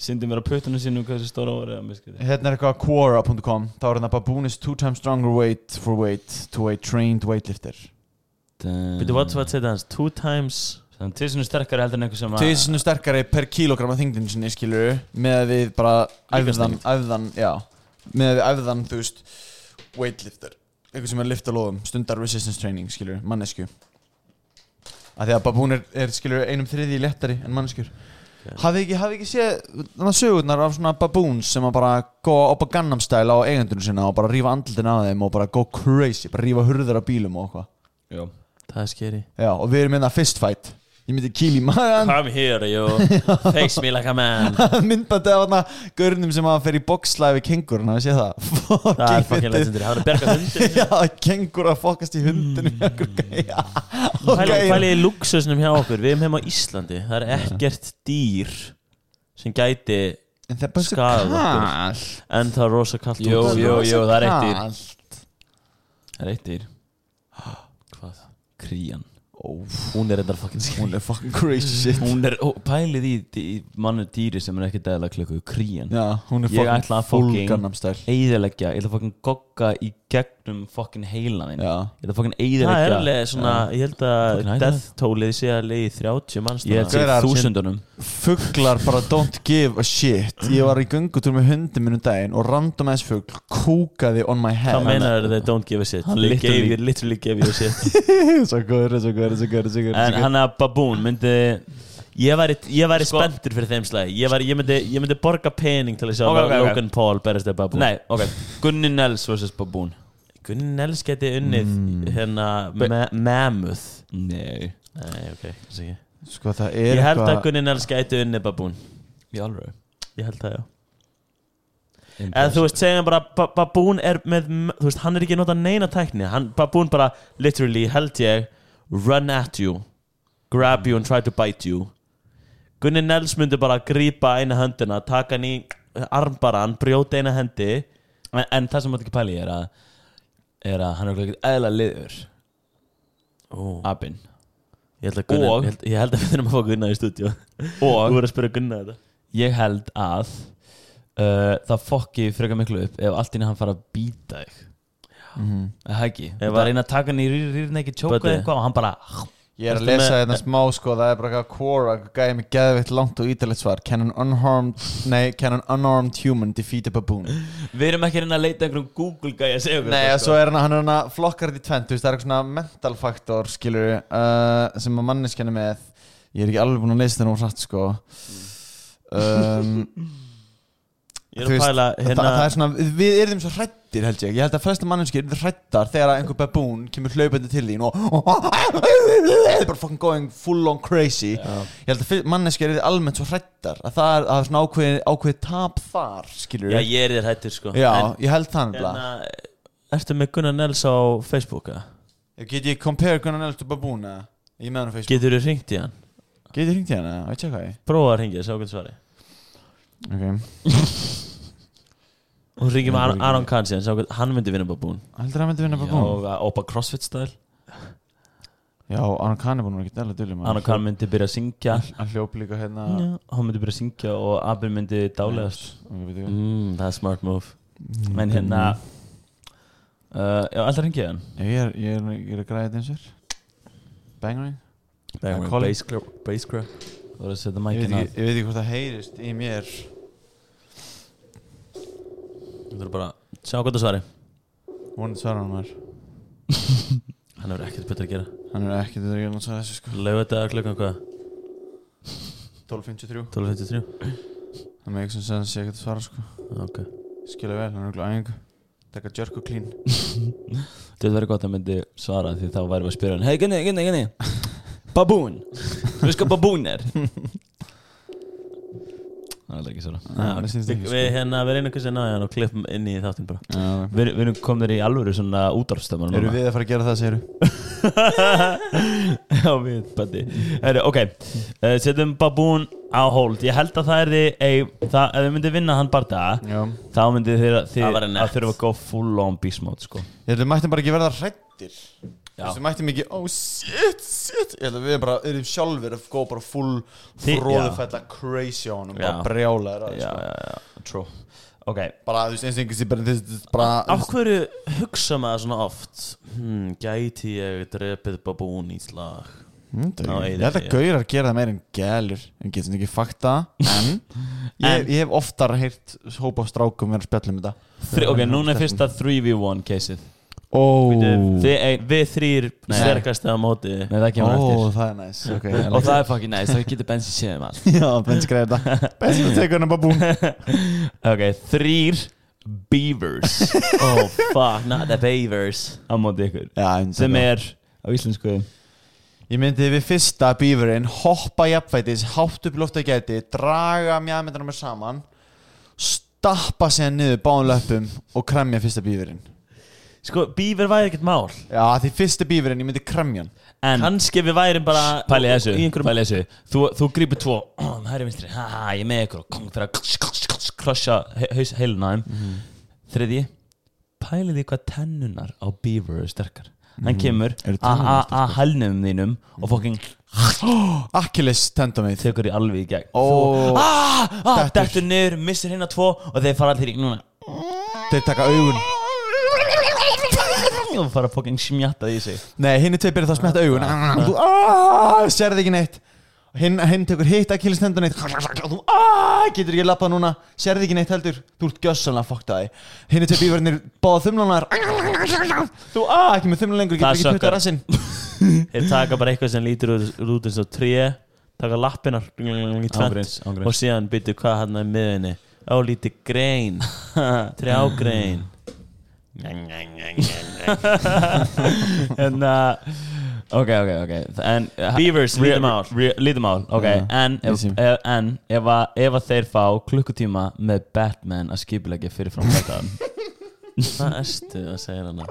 Sindi mér á puttunum sínum hvað þessi stóra skriði Hérna er eitthvað Quora.com Þá er hérna Baboon is two times stronger weight for weight to a trained weightlifter. Býtu, what's what say það Two times? Svona sterkari heldur en einhver sem að Tvisinu sterkari per kilogram af þingdinu sinni skilur með að við bara æfðan, æfðan, já með að við æfðan, þú veist weightlifter, eitthvað sem er að lifta lóðum stundar resistance training, skilur, mannesku að því að babún er, er skilur einum þriði léttari en manneskjur. Hafið ekki, hafið ekki séð þannig að sögurnar af svona babúns sem að bara á Gangnam style á eigendunum sinna og bara rífa andlutin af þeim og bara go crazy, bara rífa hurður af bílum og eitthvað? Það er scary. Já, og við erum minna fist fight ég myndi kýl í magan Come here you Face me like a man. Myndbandi af þarna gaurnum sem að fer í boxslæði við kengur hann að sé það? Það er fucking legendary Það er að berga hundin kengur að fokast í pæli í luxusnum hjá okkur. Við erum heima á Íslandi. Það er ekkert dýr sem gæti en það er bara svo Skaðað okkur. kall en það er rosa kallt Jú, jú, jú, það er eitt dýr. Kallt. Það er eitt dýr. Hvað? Krían Hún er endar fucking scary hún er fucking crazy shit. Hún er, ó, pælið í, í mannu dýri sem er ekki dæðilega klukku Krían. Já, hún er Ég fucking ætla að full fucking- Gangnam style. Eðilegja, ég ætla að fucking gogga í gegnum fucking heilanin Ég ætla að fucking Það er eðilegja alveg svona, ég held að death tólið sé að leiði 30 manns Ég held sér þúsundunum. Fuglar bara don't give a shit. Ég var í göngutúr með hundin minnum daginn og random ass fugl kúkaði on my head. Hvað meinar they don't give a shit. Hann literally- Literally gave you a shit. Svo góður, svo góður, svo góður, En hann er baboon, myndi Ég væri, væri Sko- spenntur fyrir þeim slæði ég, ég, myndi, ég myndi borga pening til að sjá Ok, ok, ok. Logan Paul berast eða babu Nei, ok. Gunni Nels vs. Baboon Gunni Nels geti unnið hérna ma Mammoth. Nei. Nei, ok, kannski ekki. Sko Ég held að eitthvað Gunni Nels geti unnið alveg Ég held það, já. Eða þú veist, segjum bara ba Babún er með, þú veist, hann er ekki að nota neina tækni. Hann, Babún bara, literally, held ég run at you grab you and try to bite you. Gunni Nels myndi bara grípa eina höndina, taka hann í armbaran, brjóta eina hendi. En, en það sem maður ekki pæli er að er að hann er ekki eðla liður. Abin. Ég held Gunni Og- ég held, ég held að við þurfum að fá Gunna í stúdíu Þú og verður að spyrja Gunna þetta. Ég held að uh, það fokki frekar miklu upp ef allt inni hann fara að býta þig. Mhm. Það er ekki? Ef Það að- er reyna að taka hann í rýrn ekki tjóka Böddi. eitthvað og hann bara Ég er að lesa þetta smá sko Það er bara eitthvað Quora Gæði með geðvitt langt og ítalegt svar. Can an unharmed Nei, can an unarmed human defeat a baboon? Við erum ekki reyna að leita einhverjum Google gæja að segja okkur Nei, og svo er hann, hann er hann að flokkar þetta í tvent þú veist, Það er eitthvað svona mental faktor skilur uh, sem að manneskjan er með. Ég er ekki alveg búin að lesa þetta nú hratt sko. Um, Ég er Þú að veist, pæla það, hérna það er svona, við erum svo hrættir held ég Ég held að flesta manneskir eru hrættar þegar að einhver baboon kemur hlaupandi til þín og bara fucking going full on crazy Ég held að manneskir eru almennt svo hrættar að það er, að það er svona ákveðið ákveð tap þar skilur Já, ég er þér hættur sko Já, En, ég held það nefnilega hérna, Ertu með Gunnar Nels á Facebook eða? Get ég compare Gunnar Nels baboon eða? Ég með hann á Facebook Getur þú ringt í hann? Get ég hringt í hann eða? Veit ég hvað ég? Prófa að ringja, sjá hvernig svari Ok. Og þú ringir með Aron, Aron Sjá hvernig hann myndi vinna babún Heldur hann myndi vinna baboon? Og Opa CrossFit style. Já, Aron Kahn er búin að geta alveg dulum Hann og Karl myndi byrja að syngja. Hann hljóp líka hérna. Hann myndi byrja að syngja og Abin myndi hvað? mm, Það er smart move. Men hérna uh, Já, alltaf ringið hann. Ég er, ég er, ég er þetta eins og Bangering Bang, Colin. bass ekki, ég veit ekki hvort það heyrist í mér Þú þurfum bara að sjá hvernig svari. Vonandi svara hann maður Hann hefur ekkert betur að gera. Hann er ekki þetta að gera náttúrulega þessu sko. Lauðu þetta klukkan hvað? 12.53 12.53 Það með ekki sem segja að sé ekki að svara sko. Ok. Skilja vel, hann er okkur æfingu. Tekka jerk og clean. Þetta verður gott að myndi svara Því þá væri við að spyrja hann Hei, Gunni, Gunni, Gunni. Baboon. Þú veist hvað baboon er Það er ekki svona Við sko. hérna, við reynum hversu náði hann og klippum inn í þáttinn bara. Já, Við við erum komnir í alvöru svona útvarfstömmar Eru við að fara að gera það, segir Já, við, Böddi Herri, ok, uh, setjum Baboon á hold. Ég held að það er því það, Ef þið myndið vinna hann bara Já. Þá myndið þið, þið Það væri að nett. þurfa að go full on beast mode sko. Ég held að við mættum bara ekki verða hrættir. Þú veist, við mættum ekki, oh shit, shit. Ég held að við bara erum sjálfur að góða bara full fróðufælla crazy á honum Já. Bara brjála þér Já, já, já, true. Ok, Bara, þú veist, eins og einhvers ég bara, Af hverju hugsa maður svona oft hmm, Gæti ég drepið babún í slag? Hmm, það- Á Ég eyðingu, held að gera það meir en gælur En getur ekki fakta En En- ég hef oftar heyrt hópa af strákum vera að spjalla um þetta. Ok, núna er fyrsta 3v1 caseið Þið ein, Við þrýr sterkast á móti. Nei, það kemur Ó, eftir. það næs okay, Og það er fucking nice, það getur bensi séð um allt. Já, Benz greiði þetta Benz að teka hana babún Ok, þrýr beavers. Oh fuck, not the beavers. Á móti ykkur. Já, Sem er á íslensku. Ég myndi við fyrsta bífurinn hoppa jafnfætis, hátt upp í loftu að geti draga mjæmyndanum mér saman stappa sér niður báðum löpum og kremja fyrsta bífurinn Sko, beaver væri ekkert mál. Já, því fyrsta bífurinn, ég myndi kremja hann. En Kanski við værim bara Pæli þessu, Í einhverjum pæli þessu. Þú, þú grípur tvo. Það er vinstri, ha, ha, ég er með ykkur. Og kom fyrir að krossa haus heiluna þeim. Mhm. Þriði Pæli því hvað tennunar á Beaver er sterkar? Hann kemur Mhm. Eru a- tennurnar a- að hælnum þínum og fokking Achilles tendamið tekur í alveg í gegn. Ó, ah, ah, dettur. Dettur niður, missir hérna tvo og þeir fara allir í núna þeir taka augun og fara að fokking smjatta í sig. Nei, hinn er tvei byrjað þá að smetta augun. Þú aaaah, sérði ekki neitt. Hinn, hinn tekur hitt Achilles tendamið Þú aaaah, getur ekki lappað núna. Sérði ekki neitt heldur. Þú ert gjössanlega foktaði Hinn er tvei bífurinnir báða þumlanar Þú aaaah, ekki með þumlan lengur Það Getur ekki sökkar. putta rassinn. Þeir taka bara eitthvað sem lítur út, eins og tré taka lappinar og síðan byrju hvað hann er miðinni á lítið grein. Trjágrein En uh, Ok, ok, ok. En uh, Beavers, mál. re- Lítið mál, ok En, ef, ef, en ef, að, ef að þeir fá klukkutíma með Batman að skipulegja fyrirfram þetta hvað erstu að segja hana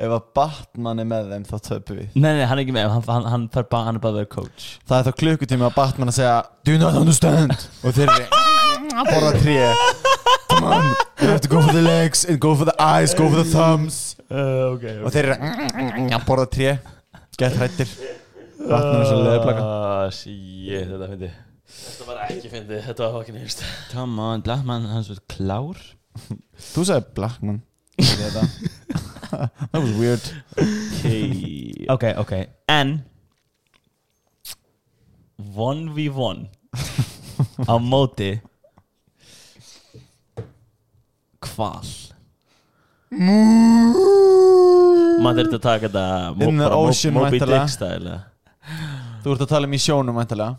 Ef að Batman er með þeim þá töpum við. Nei, nei, hann er ekki með. Hann, hann, hann, hann, hann er bara vera coach. Það er þá klukkutími að Batman að segja Do you not understand? Og þeir eru að borða tré Come on, you have to go for the legs and go for the eyes, go for the thumbs. Uh, Ok, Og þeir eru að borða tré. Gett hrættir er svo leðplaka Ah, Shit, þetta fyndi. Þetta var ekki fyndið, þetta var okkur nýrst Come on, Batman, hann er svo klár Þú sagði Blackman. That was weird. Okay. Ok, ok En 1v1 Á móti Hval maður þurfti að taka þetta In the ocean, Moby væntanlega. Dick stæl Þú ert að tala um í sjónum væntalega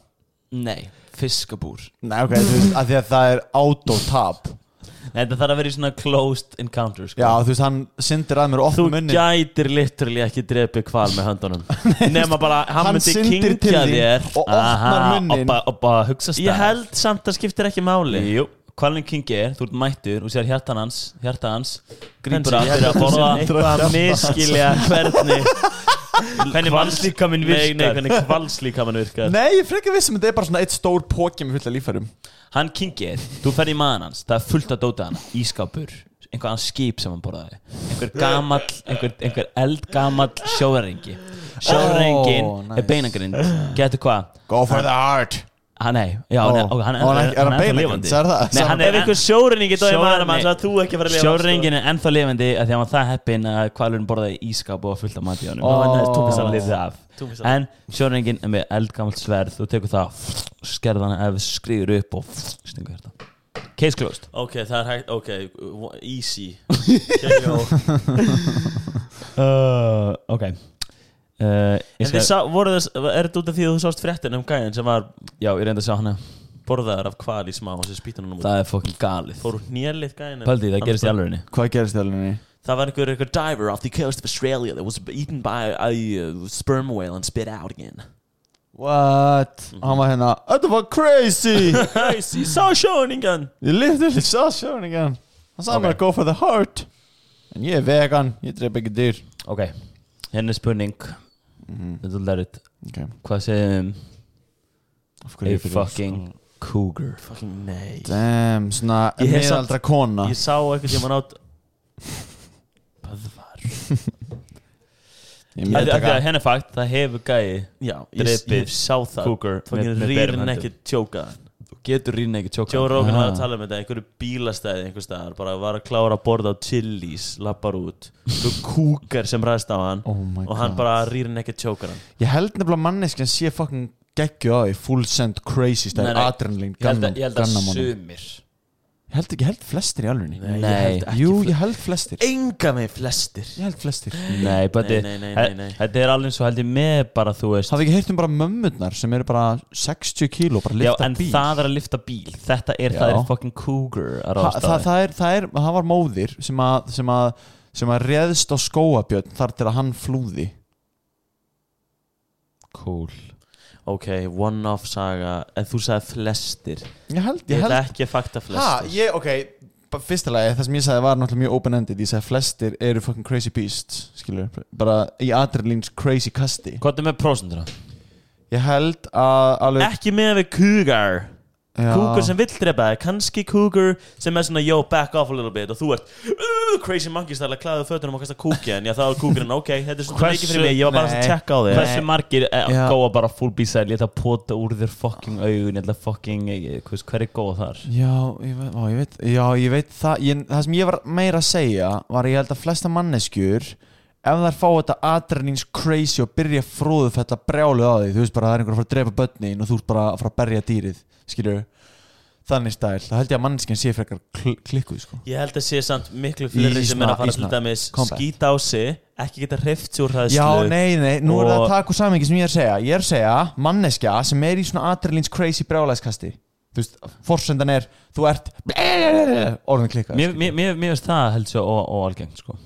Nei, fiskabúr. Nei, ok, þú veist, að því að það er autotap. Nei, þetta þarf að vera í svona closed encounter sko. Já, þú veist, hann syndir að mér og þú opna munni gætir literally ekki drepið kval með höndunum. Nema bara, hann, Hann myndi syndir til kingja þín þér. og opnar Aha, munninn. og bara- hugsa stað ég held samt að skiptir ekki máli. Jú, Kvalin King er, þú ert mættur og sér hjartan hans, hjarta hans grípur að fyrir að borða eitthvað að miskilja hvernig Hvernig mannslíka minn Nei, nei, virkar. hvernig kvalslíka minn virkar. Nei, ég frekar vissum að þetta er bara svona eitt stór póki með fullt af lífærum Hann King er, þú ferð í maðan hans Það er fullt að dóta hann, ískápur Einhver skip sem hann borðaði Einhver gamall, einhver, einhver eldgamall sjóðarengi. Sjóðarengin Ó, nice. er beinagrind. Getur hvað? Go for the heart Hann, nei, já, Ó, ok, hann, og hann er- er hann ennþá lifandi. Nei, hann ef er einhver sjórinningi dói maður mann svo að þú ekki fara að lifa Sjórengin er ennþá lifandi að því að hann var það heppinn að kvalurinn borðaði ískap og fullt af mat í honum. Ó. og hann tók þess að lifði af. Tók en sjórengin er með eldgamalt sverð þú tekur það, skerða hann ef skriður upp og stingur þetta case closed. Ok, það er hægt, ok, easy. KO. uh, ok uh, en þið skal, sá, voru þess, er þetta út af því að þú sást fréttin um gæðin sem var já ég reyndi að sjá hana. borðaðar af kval í smá og sem spýtunum það er fokkin galið. Fór hún nýjalið gæðin Paldi, það gerist í alvörinni Hvað gerist í alvegni? Það var einhver, einhver diver off the coast of Australia that was eaten by a uh, sperm whale and spit out again. What? Hann var hérna Þetta var crazy! Crazy, sá sjóningan! Ég literally saw sjónin again Hann sagði mér að go for the heart. En ég er vegan, ég dreif ekki dyr ok, er spurning Mhm, þetta er lærið Ok hvað segum Af a ég fyrir fucking cougar Fucking nei. Damn, svona miðaldra kona Ég sá eitthvað sem hann átt... Böðvar. Henni fakt, það hefur gæi Já, ég, sá það. cougar Fucking rýrin tjókaðan. Þú getur rýna ekki tjóka Joe Rogan var að tala um þetta einhverju bílastæði einhver staðar, bara var að klára að borða á Chili's, lappar út þú kúkar sem ræðst á hann Oh my og hann god. bara rýrin ekki tjókar hann. Ég held nefnilega manneskjan sé fucking geggju á því Full send crazy Nei, stæð nei. Adrenalin Ég held að, Ég held að sumir Ég held ekki, ég held flestir í alvegni Nei, Nei. ég held ekki Jú, ég held flestir. Enga með flestir. Ég held flestir. Nei, bæti nei, nei, nei, nei. Þetta er alveg svo held ég með bara þú veist Hafði ekki heyrt um bara mömmurnar sem eru bara 60 kíló bara Já, lifta en bíl? það er að lifta bíl. Þetta er, Já. það er fucking cougar að ha, ráðstafa það, það, er, það, er, það var móðir sem að, sem að, sem að reðst á skóabjörn þar til að hann flúði. Cool ok, one-off saga. En þú sagði flestir. Ég held, ég held ekki að fakta Ha, flestir. ég, ok lagi, það sem ég sagði var náttúrulega mjög open-ended. Ég sagði flestir eru fucking crazy beasts Skilur, bara í adrenalins crazy kasti Hvað er með prósenduna? Ég held að alveg ekki með við cougar cougar sem vill drepa þig, kannski cougar sem er svona, yo, back off a little bit. Og þú ert, uh, crazy monkey style að klæða fötunum og kasta kúki en. Já, þá er cougarinn, ok, þetta er svona Hversu- mikið fyrir mig. Ég var bara að tjekka á þig. Hversu margir eh, góa bara full b-side Ég ætla að pota úr þér fucking augun Ég ætla að fucking, eh, hvers- hver er góð þar? Já, ég veit, ó, ég veit, já, ég veit það ég, Það sem ég var meira að segja var ég held að flesta manneskjur ef þær fá þetta adrenalins crazy og byrja fróðu þetta brjálu á því þú veist bara það er einhver að fara að drepa börnin og þú ert bara að fara að berja dýrið skilur þannig stæl þá held ég að mannskinn sé frekar kl klikkuð sko. Ég held að sé samt miklu Í sem er að fara til dæmis skýta á sig ekki geta hreift sér úr hræðslu Já, nei, nei, nú er það Og- að taka úr samingi sem ég er að segja Ég er að segja manneskja sem er í svona adrenalins crazy brjálæðskasti Þú veist, forsendan er þú ert orðin klikkað Mér, finnst það held sér óalgengt sko.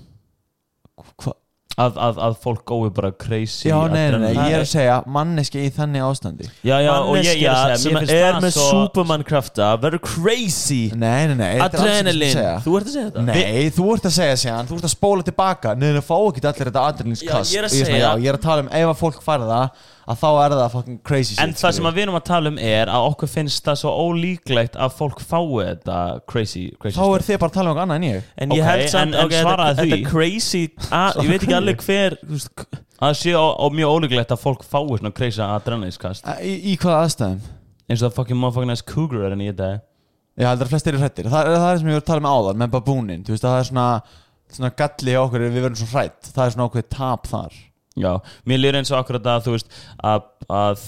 Hva? Að, að, að fólk gói bara crazy Já, nei, nei, nei, ég er að segja manneskja í þannig ástandi. Já, já, og ég, ég er að segja sem mér finnst er það með svo- Superman krafta verður crazy. Nei, nei, nei, þetta er alls ekki að Adrenalin, segja. þú ert að segja þetta? Nei, þú ert að segja síðan, þú ert að spóla tilbaka. Nei, það fá ekki allir þetta adrenalinskast Já, ég er að segja- Já, ég er að tala um ef að fólk fara það að þá er það fucking crazy shit En það sem að við erum að tala um er að okkur finnst það svo ólíklegt að fólk fái þetta crazy, crazy Þá er þið bara að tala um eitthvað annað en ég. En ég Ok, held samt, ok, þetta- svaraðu því. þetta er crazy að, Ég veit ekki alveg hver að það sé og, og mjög ólíklegt að fólk fái svona crazy adrenalinskast Í, í hvaða aðstæðum? eins og það fucking motherfucking ass cougar er enn í þetta. Ég heldur að flestir eru hrættir. Það, er- það er sem ég voru að tala um áðan með babúnin Þú veist að það er svona, svona galli okkur við verðum svo hrætt Það er svona okkur tap þar Já, mér lýr eins og akkurat að þú veist að, að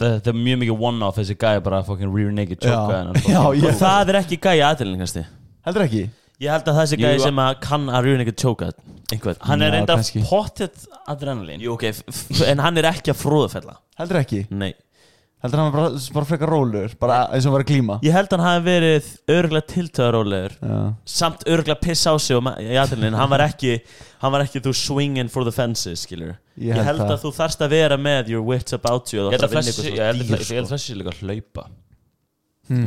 þetta er mjög mikið one-off þessi gæði bara fucking rear naked choke Já. hennar, fucking- ég- Og það er ekki gæja aðdælingasti Heldur ekki? Ég held að það sé Jú, gæja a- sem að kann að rjúin ekki tjóka einhvern Hann er Já, reynda kannski. pottet adrenalin Jú, ok, f- f- en hann er ekki að fróðufella Heldur ekki? Nei Heldur hann bara, bara frekar rólur Bara eins og var að glíma? Ég held að hann hafi verið örgulega tiltöðarólegur Já. Samt örgulega piss á sig í aðdælingin hann var ekki hann var ekki þú swinging for the fences skilur Ég Ég held held það. að þú þarst að vera með your wits about you Ég held að held að- held dýr að flessi líka að hlaupa. Hmm.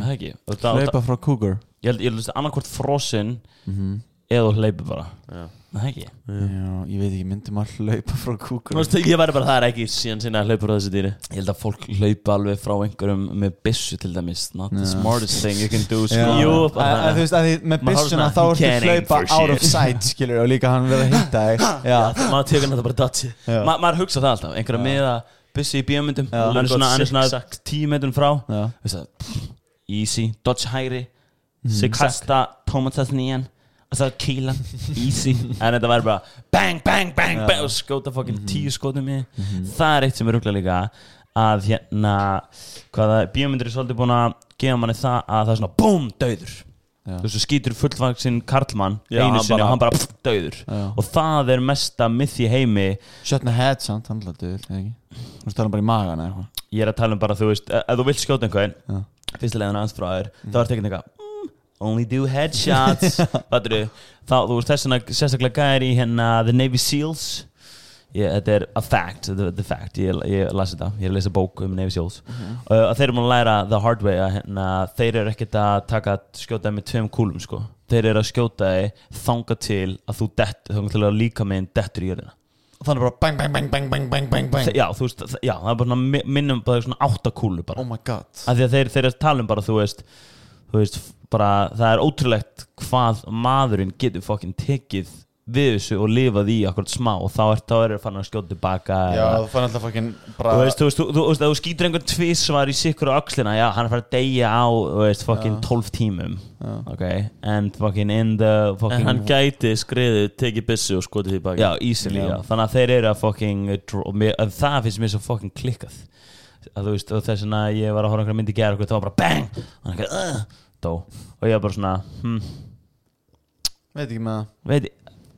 Hlaupa frá Cougar. Ég held held að annarkvort frosin Mhm. eða hleypur bara. Já. Það ekki Já, ég veit ekki, myndum að hlaupa frá Cougar veist, Ég væri bara það er ekki síðan sinna að hlaupa frá þessu dýri Ég held að fólk hlaupa alveg frá einhverjum með byssu til dæmis Not the Já. smartest thing you can do Já. sko. Jú, Að- að Þú veist að því með Maður byssuna svona, þá ertu can't að aim hlaupa for out of shit. sight skilur og líka hann verið að hitta þig Já, maður tekur náttúrulega bara dotsi já, Ma, Maður hugsa það alltaf Einhverja miða byssu í bíómyndum Já. Hann er svona, hann er svona tíu metrum frá já. Veist það, Easy, dodge hægri. Kasta tómatas nýjan Og það kýlan, easy. En þetta væri bara bang, bang, bang, bang Og skjóta fokkin tíu skotum í. Það er eitt sem er ruggla líka Að hérna Hvaða bíómyndir er svolítið búin að Gefa manni það að það er svona BOOM, döður Já. Þú veist, þú skýtur fullvaksinn karlmann Einu sinni og hann bara pff, döður Já. Og það er mesta myth í heimi. Shot in the head samt, hann eða ekki? Þú veist tala bara í magan eða eitthvað. Ég er að tala um bara, þú veist Ef þú vilt skjóta einhvern frá þér Þá er tekinn eitthvað mm, Only do headshots. Þá, þú veist þess vegna sérstaklega gæðir í hérna The Navy Seals. Ég, Þetta er a fact þetta er fact. Ég, ég las þetta. Ég að lesa bók um Navy Seals. Uh, Að þeir eru múin að læra the hard way að hérna, Þeir eru ekkert að taka skjóta þig með tveim kúlum sko. Þeir eru að skjóta þig Þanga til að þú dett Þanga til að líka minn dettur í jörðina. Og þannig bara bang, bang, bang, bang, bang, bang, bang, bang. Já, þú veist, já, það er bara minnum bara svona átta kúlu bara. Oh my god. Af því að þeir, þeir að tala um bara þú veist, veist bara, það er ótrúlegt hvað maðurinn getur fokkin tekið við þessu og lifað í akkurat smá og þá er, er það fann að skjóta tilbaka Já, eða- þú fann alltaf fucking Þú bara veist, þú veist, þú, þú ef þú skýtur einhvern tvísvar í sikkur á öxlina, já, hann er farið að deyja á, þú veist, fokkin Já. 12 tímum, Já. ok, and fokkin in the En fokkin, hann gæti skriðið, tekið byssu og skotið baki já, easily, já. Já. þannig að þeir eru að fokkin, það finnst mér svo fokkin klikkað, að þú veist, og þess vegna ég var að horfa einhverja myndi gera okkur, það var bara bang, og hann ekki, uh, dó, og ég var bara svona, hm, Veit ekki með það. Veit,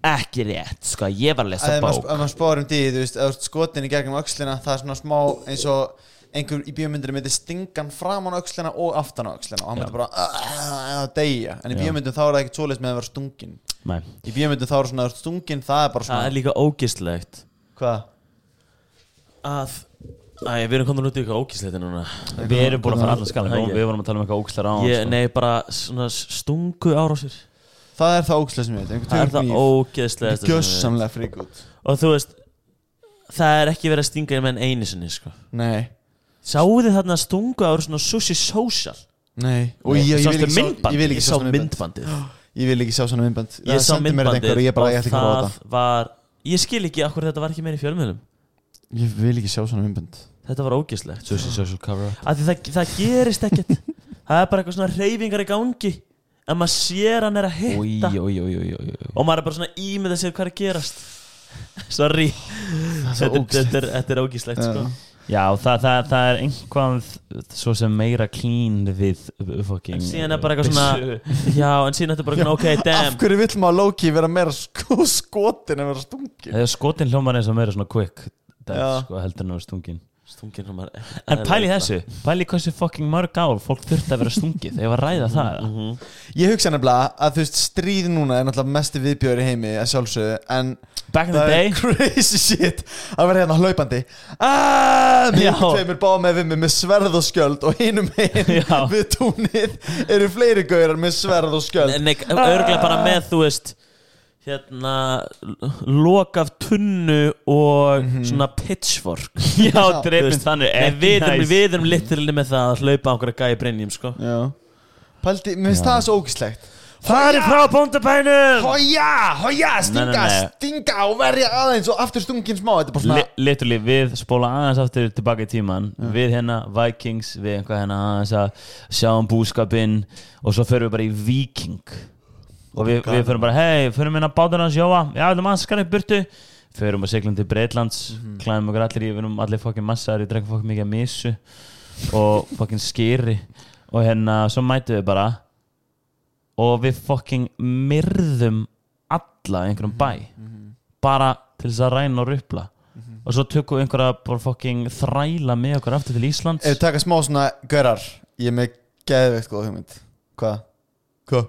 ekki rétt, sko, ég var að lesa Ef bók, maður spáir um því, þú veist, ef þú ert skotin í gegnum öxlina Það er svona smá eins og einhver í bíómyndinu myndi stingan framan á öxlina og aftan á öxlina og hann myndi bara "Ah", að deyja. En í Já. bíómyndum þá er það ekki svoleiðis með að vera stungin nei, í bíómyndum þá er svona að vera stungin það er bara Það svona er líka ógislegt hvað? að Æ, við erum komin út í eitthvað ógislegt núna. Við erum búin að fara allan skala, Æ, við vorum að tala um eitthvað ókslar á ég, Nei, bara svona stungu árásir. Það er það ógslega sem ég veit. Það er það kníf ógeðslegast gjössamlega frík út. Og þú veist Það er ekki verið að stinga í menn einu sinni sko. nei, Sáuð þið þarna stungu ára svona sushi social? Nei. Og ég, ég, sjá- myndband? ég vil ekki Ég sá myndbandið. Ég vil ekki sjá svona myndband. Ég sá myndbandið og ég ég það var Ég skil ekki akkur þetta var ekki meira í fjölmiðlum ég vil ekki sjá svona myndband Þetta var Af því það, það gerist ekkert. Það er bara eitthvað svona reyfingar í gangi. En maður sér hann er að hitta. Új, új, új Og maður er bara svona ímyndað sér hvað er að gerast. Sorry. Er Þetta, er, er ógeðslegt sko. Já. Það, það, það er einhvað svo sem meira clean við fucking En síðan er bara eitthvað svona Já, en síðan er þetta bara svona, ok, Af damn hverju vill maður Loki vera meira sko, skotin en vera stungin? Þegar skotin hljómar eins og meira svona quick Já. sko, heldur en að vera stungin Stungin hún maður En pæli þessu, pæli hversu fucking mörg ár fólk þurfti að vera stungið þegar var að ræða það eða? Mhm. Ég hugsa nefnilega að þú veist stríð núna er náttúrulega mesti viðbjör í heimi að sjálfsögðu en Back in the day er crazy shit að vera hérna hlaupandi aaaah. Mér tveimur bá með við með sverð og skjöld og hinum Já. við túnið eru fleiri gaurar með sverð og skjöld Nei, örgulega bara með, þú veist Hérna Lok af tunnu og svona pitchfork. Já, veist, þannig ekki við, erum, nice. við erum litilni með það að hlaupa á einhverja gæi brennjum, sko. Já. Pældi, mér finnst það svo ógislegt Það er frá bóndabænum! Hója, hója, stinga, Nei, nei, nei. stinga og verja aðeins og aftur stungin smá Þetta bara svona Li Literally, við spóla aðeins aftur tilbaka í tíman Við hérna Vikings, við einhvað hérna aðeins að sjá um búskapinn Og svo förum við bara í Viking Og við, við förum bara, hei, við hérna bátur hans Jóa. Já, þetta maður skar upp burtu. Förum að seglum til Breitlands Klæðum okkur allir í, við erum allir fokkin massar Við drekkum fokkin mikið að misu Og fokkin skýri Og hérna, svo mætum við bara Og við fokkin myrðum alla einhverjum bæ. bara til þess að ræna og rupla og svo tökum við einhverja bara fucking þræla með okkur aftur til Íslands. Ef við taka smá svona gaurar Ég er með geðveikt góð hugmynd. Hvað? Hvað?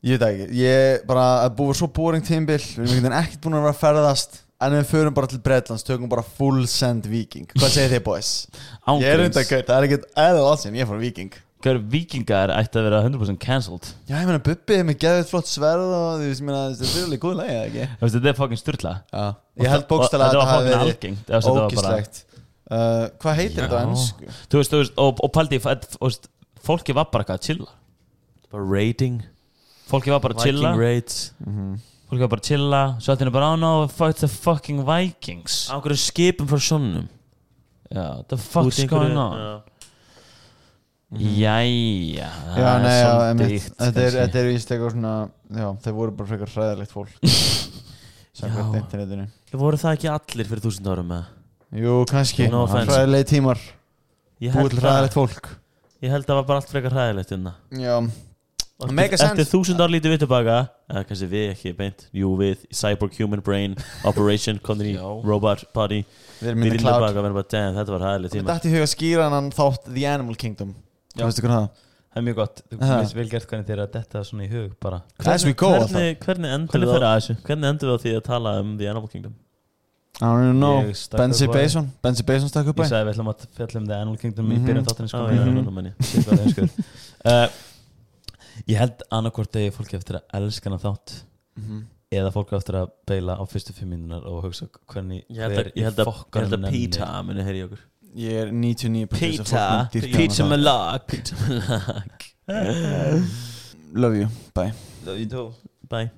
Ég veit ekki Ég bara að búið svo boring tímbil Við erum veginn ekkert búin að vera að ferðast En við förum bara til Bretlands Tökum bara full send viking Hvað segir þið boys? Ég er Ángríns. undar gaur Það er ekkert eða alls Ég fór viking Hver vikingar ætti að vera 100% cancelled Já, ég meina Bubbi er með geðveikt flott sverð Og þú veist, ég meina Þetta er alveg góð lægi, eða ekki? Þú veist, þetta er fucking styrla Já Ég held bókstæla að þetta hafi verið Ógislegt uh, Hvað heitir þetta á ennsku? Þú veist, þú veist, og, og paldi fólki var bara eitthvað að chilla Bara rating fólki var bara að chilla. Viking raids fólki var bara að chilla. Svo allt henni bara, oh no, fuck the fucking Vikings. Á hverju skipum frá sjónum. Já, the fuck's going on? Jæja, það Já, er nei, já, svolítið einmitt. ýkt, Þetta er, víst eitthvað svona Já, þeir voru bara frekar hræðilegt fólk. Samkvæmt Já. internetinu. Ég voru það ekki allir fyrir þúsund árum með Jú, kannski. Hræðilegi tímar. Búið það, hræðilegt fólk. ég held að það var bara allt frekar hræðilegt innan Já. Og Make a eftir, þúsund ár lítið við tilbaka eða kannski við ekki beint. Jú við, Cyborg Human Brain Operation, Já. Robot Body Við erum myndið tilbaka og verðum bara, damn, þetta var hræðileg Mér tíma dætti í huga að skýra hann þátt The Animal Kingdom. Það? Það er mjög gott, þú veist vel gert hvernig þér að detta svona í hug bara. As we go alltaf hvernig, hvernig endur við á því að tala um The Animal Kingdom? I don't even know. Ég Benzi því. Bason. Benzi Bason stakk upp Ég bæ sagði við ætlum að fjalla um The Animal Kingdom í Mhm. byrjun þáttanins Á, sko, já, mhm. nú menn ég. Held annarkvort degi fólki eftir að elska hana þátt Mhm. eða fólki eftir að beila á fyrstu fimm mínunar og hugsa hvernig ég held að, ég held að, ég held að Pita muni heyri okkur. Ég er 99% Pita, Pizza. með lag. Þátt. Love you, bye. Love you too. Bye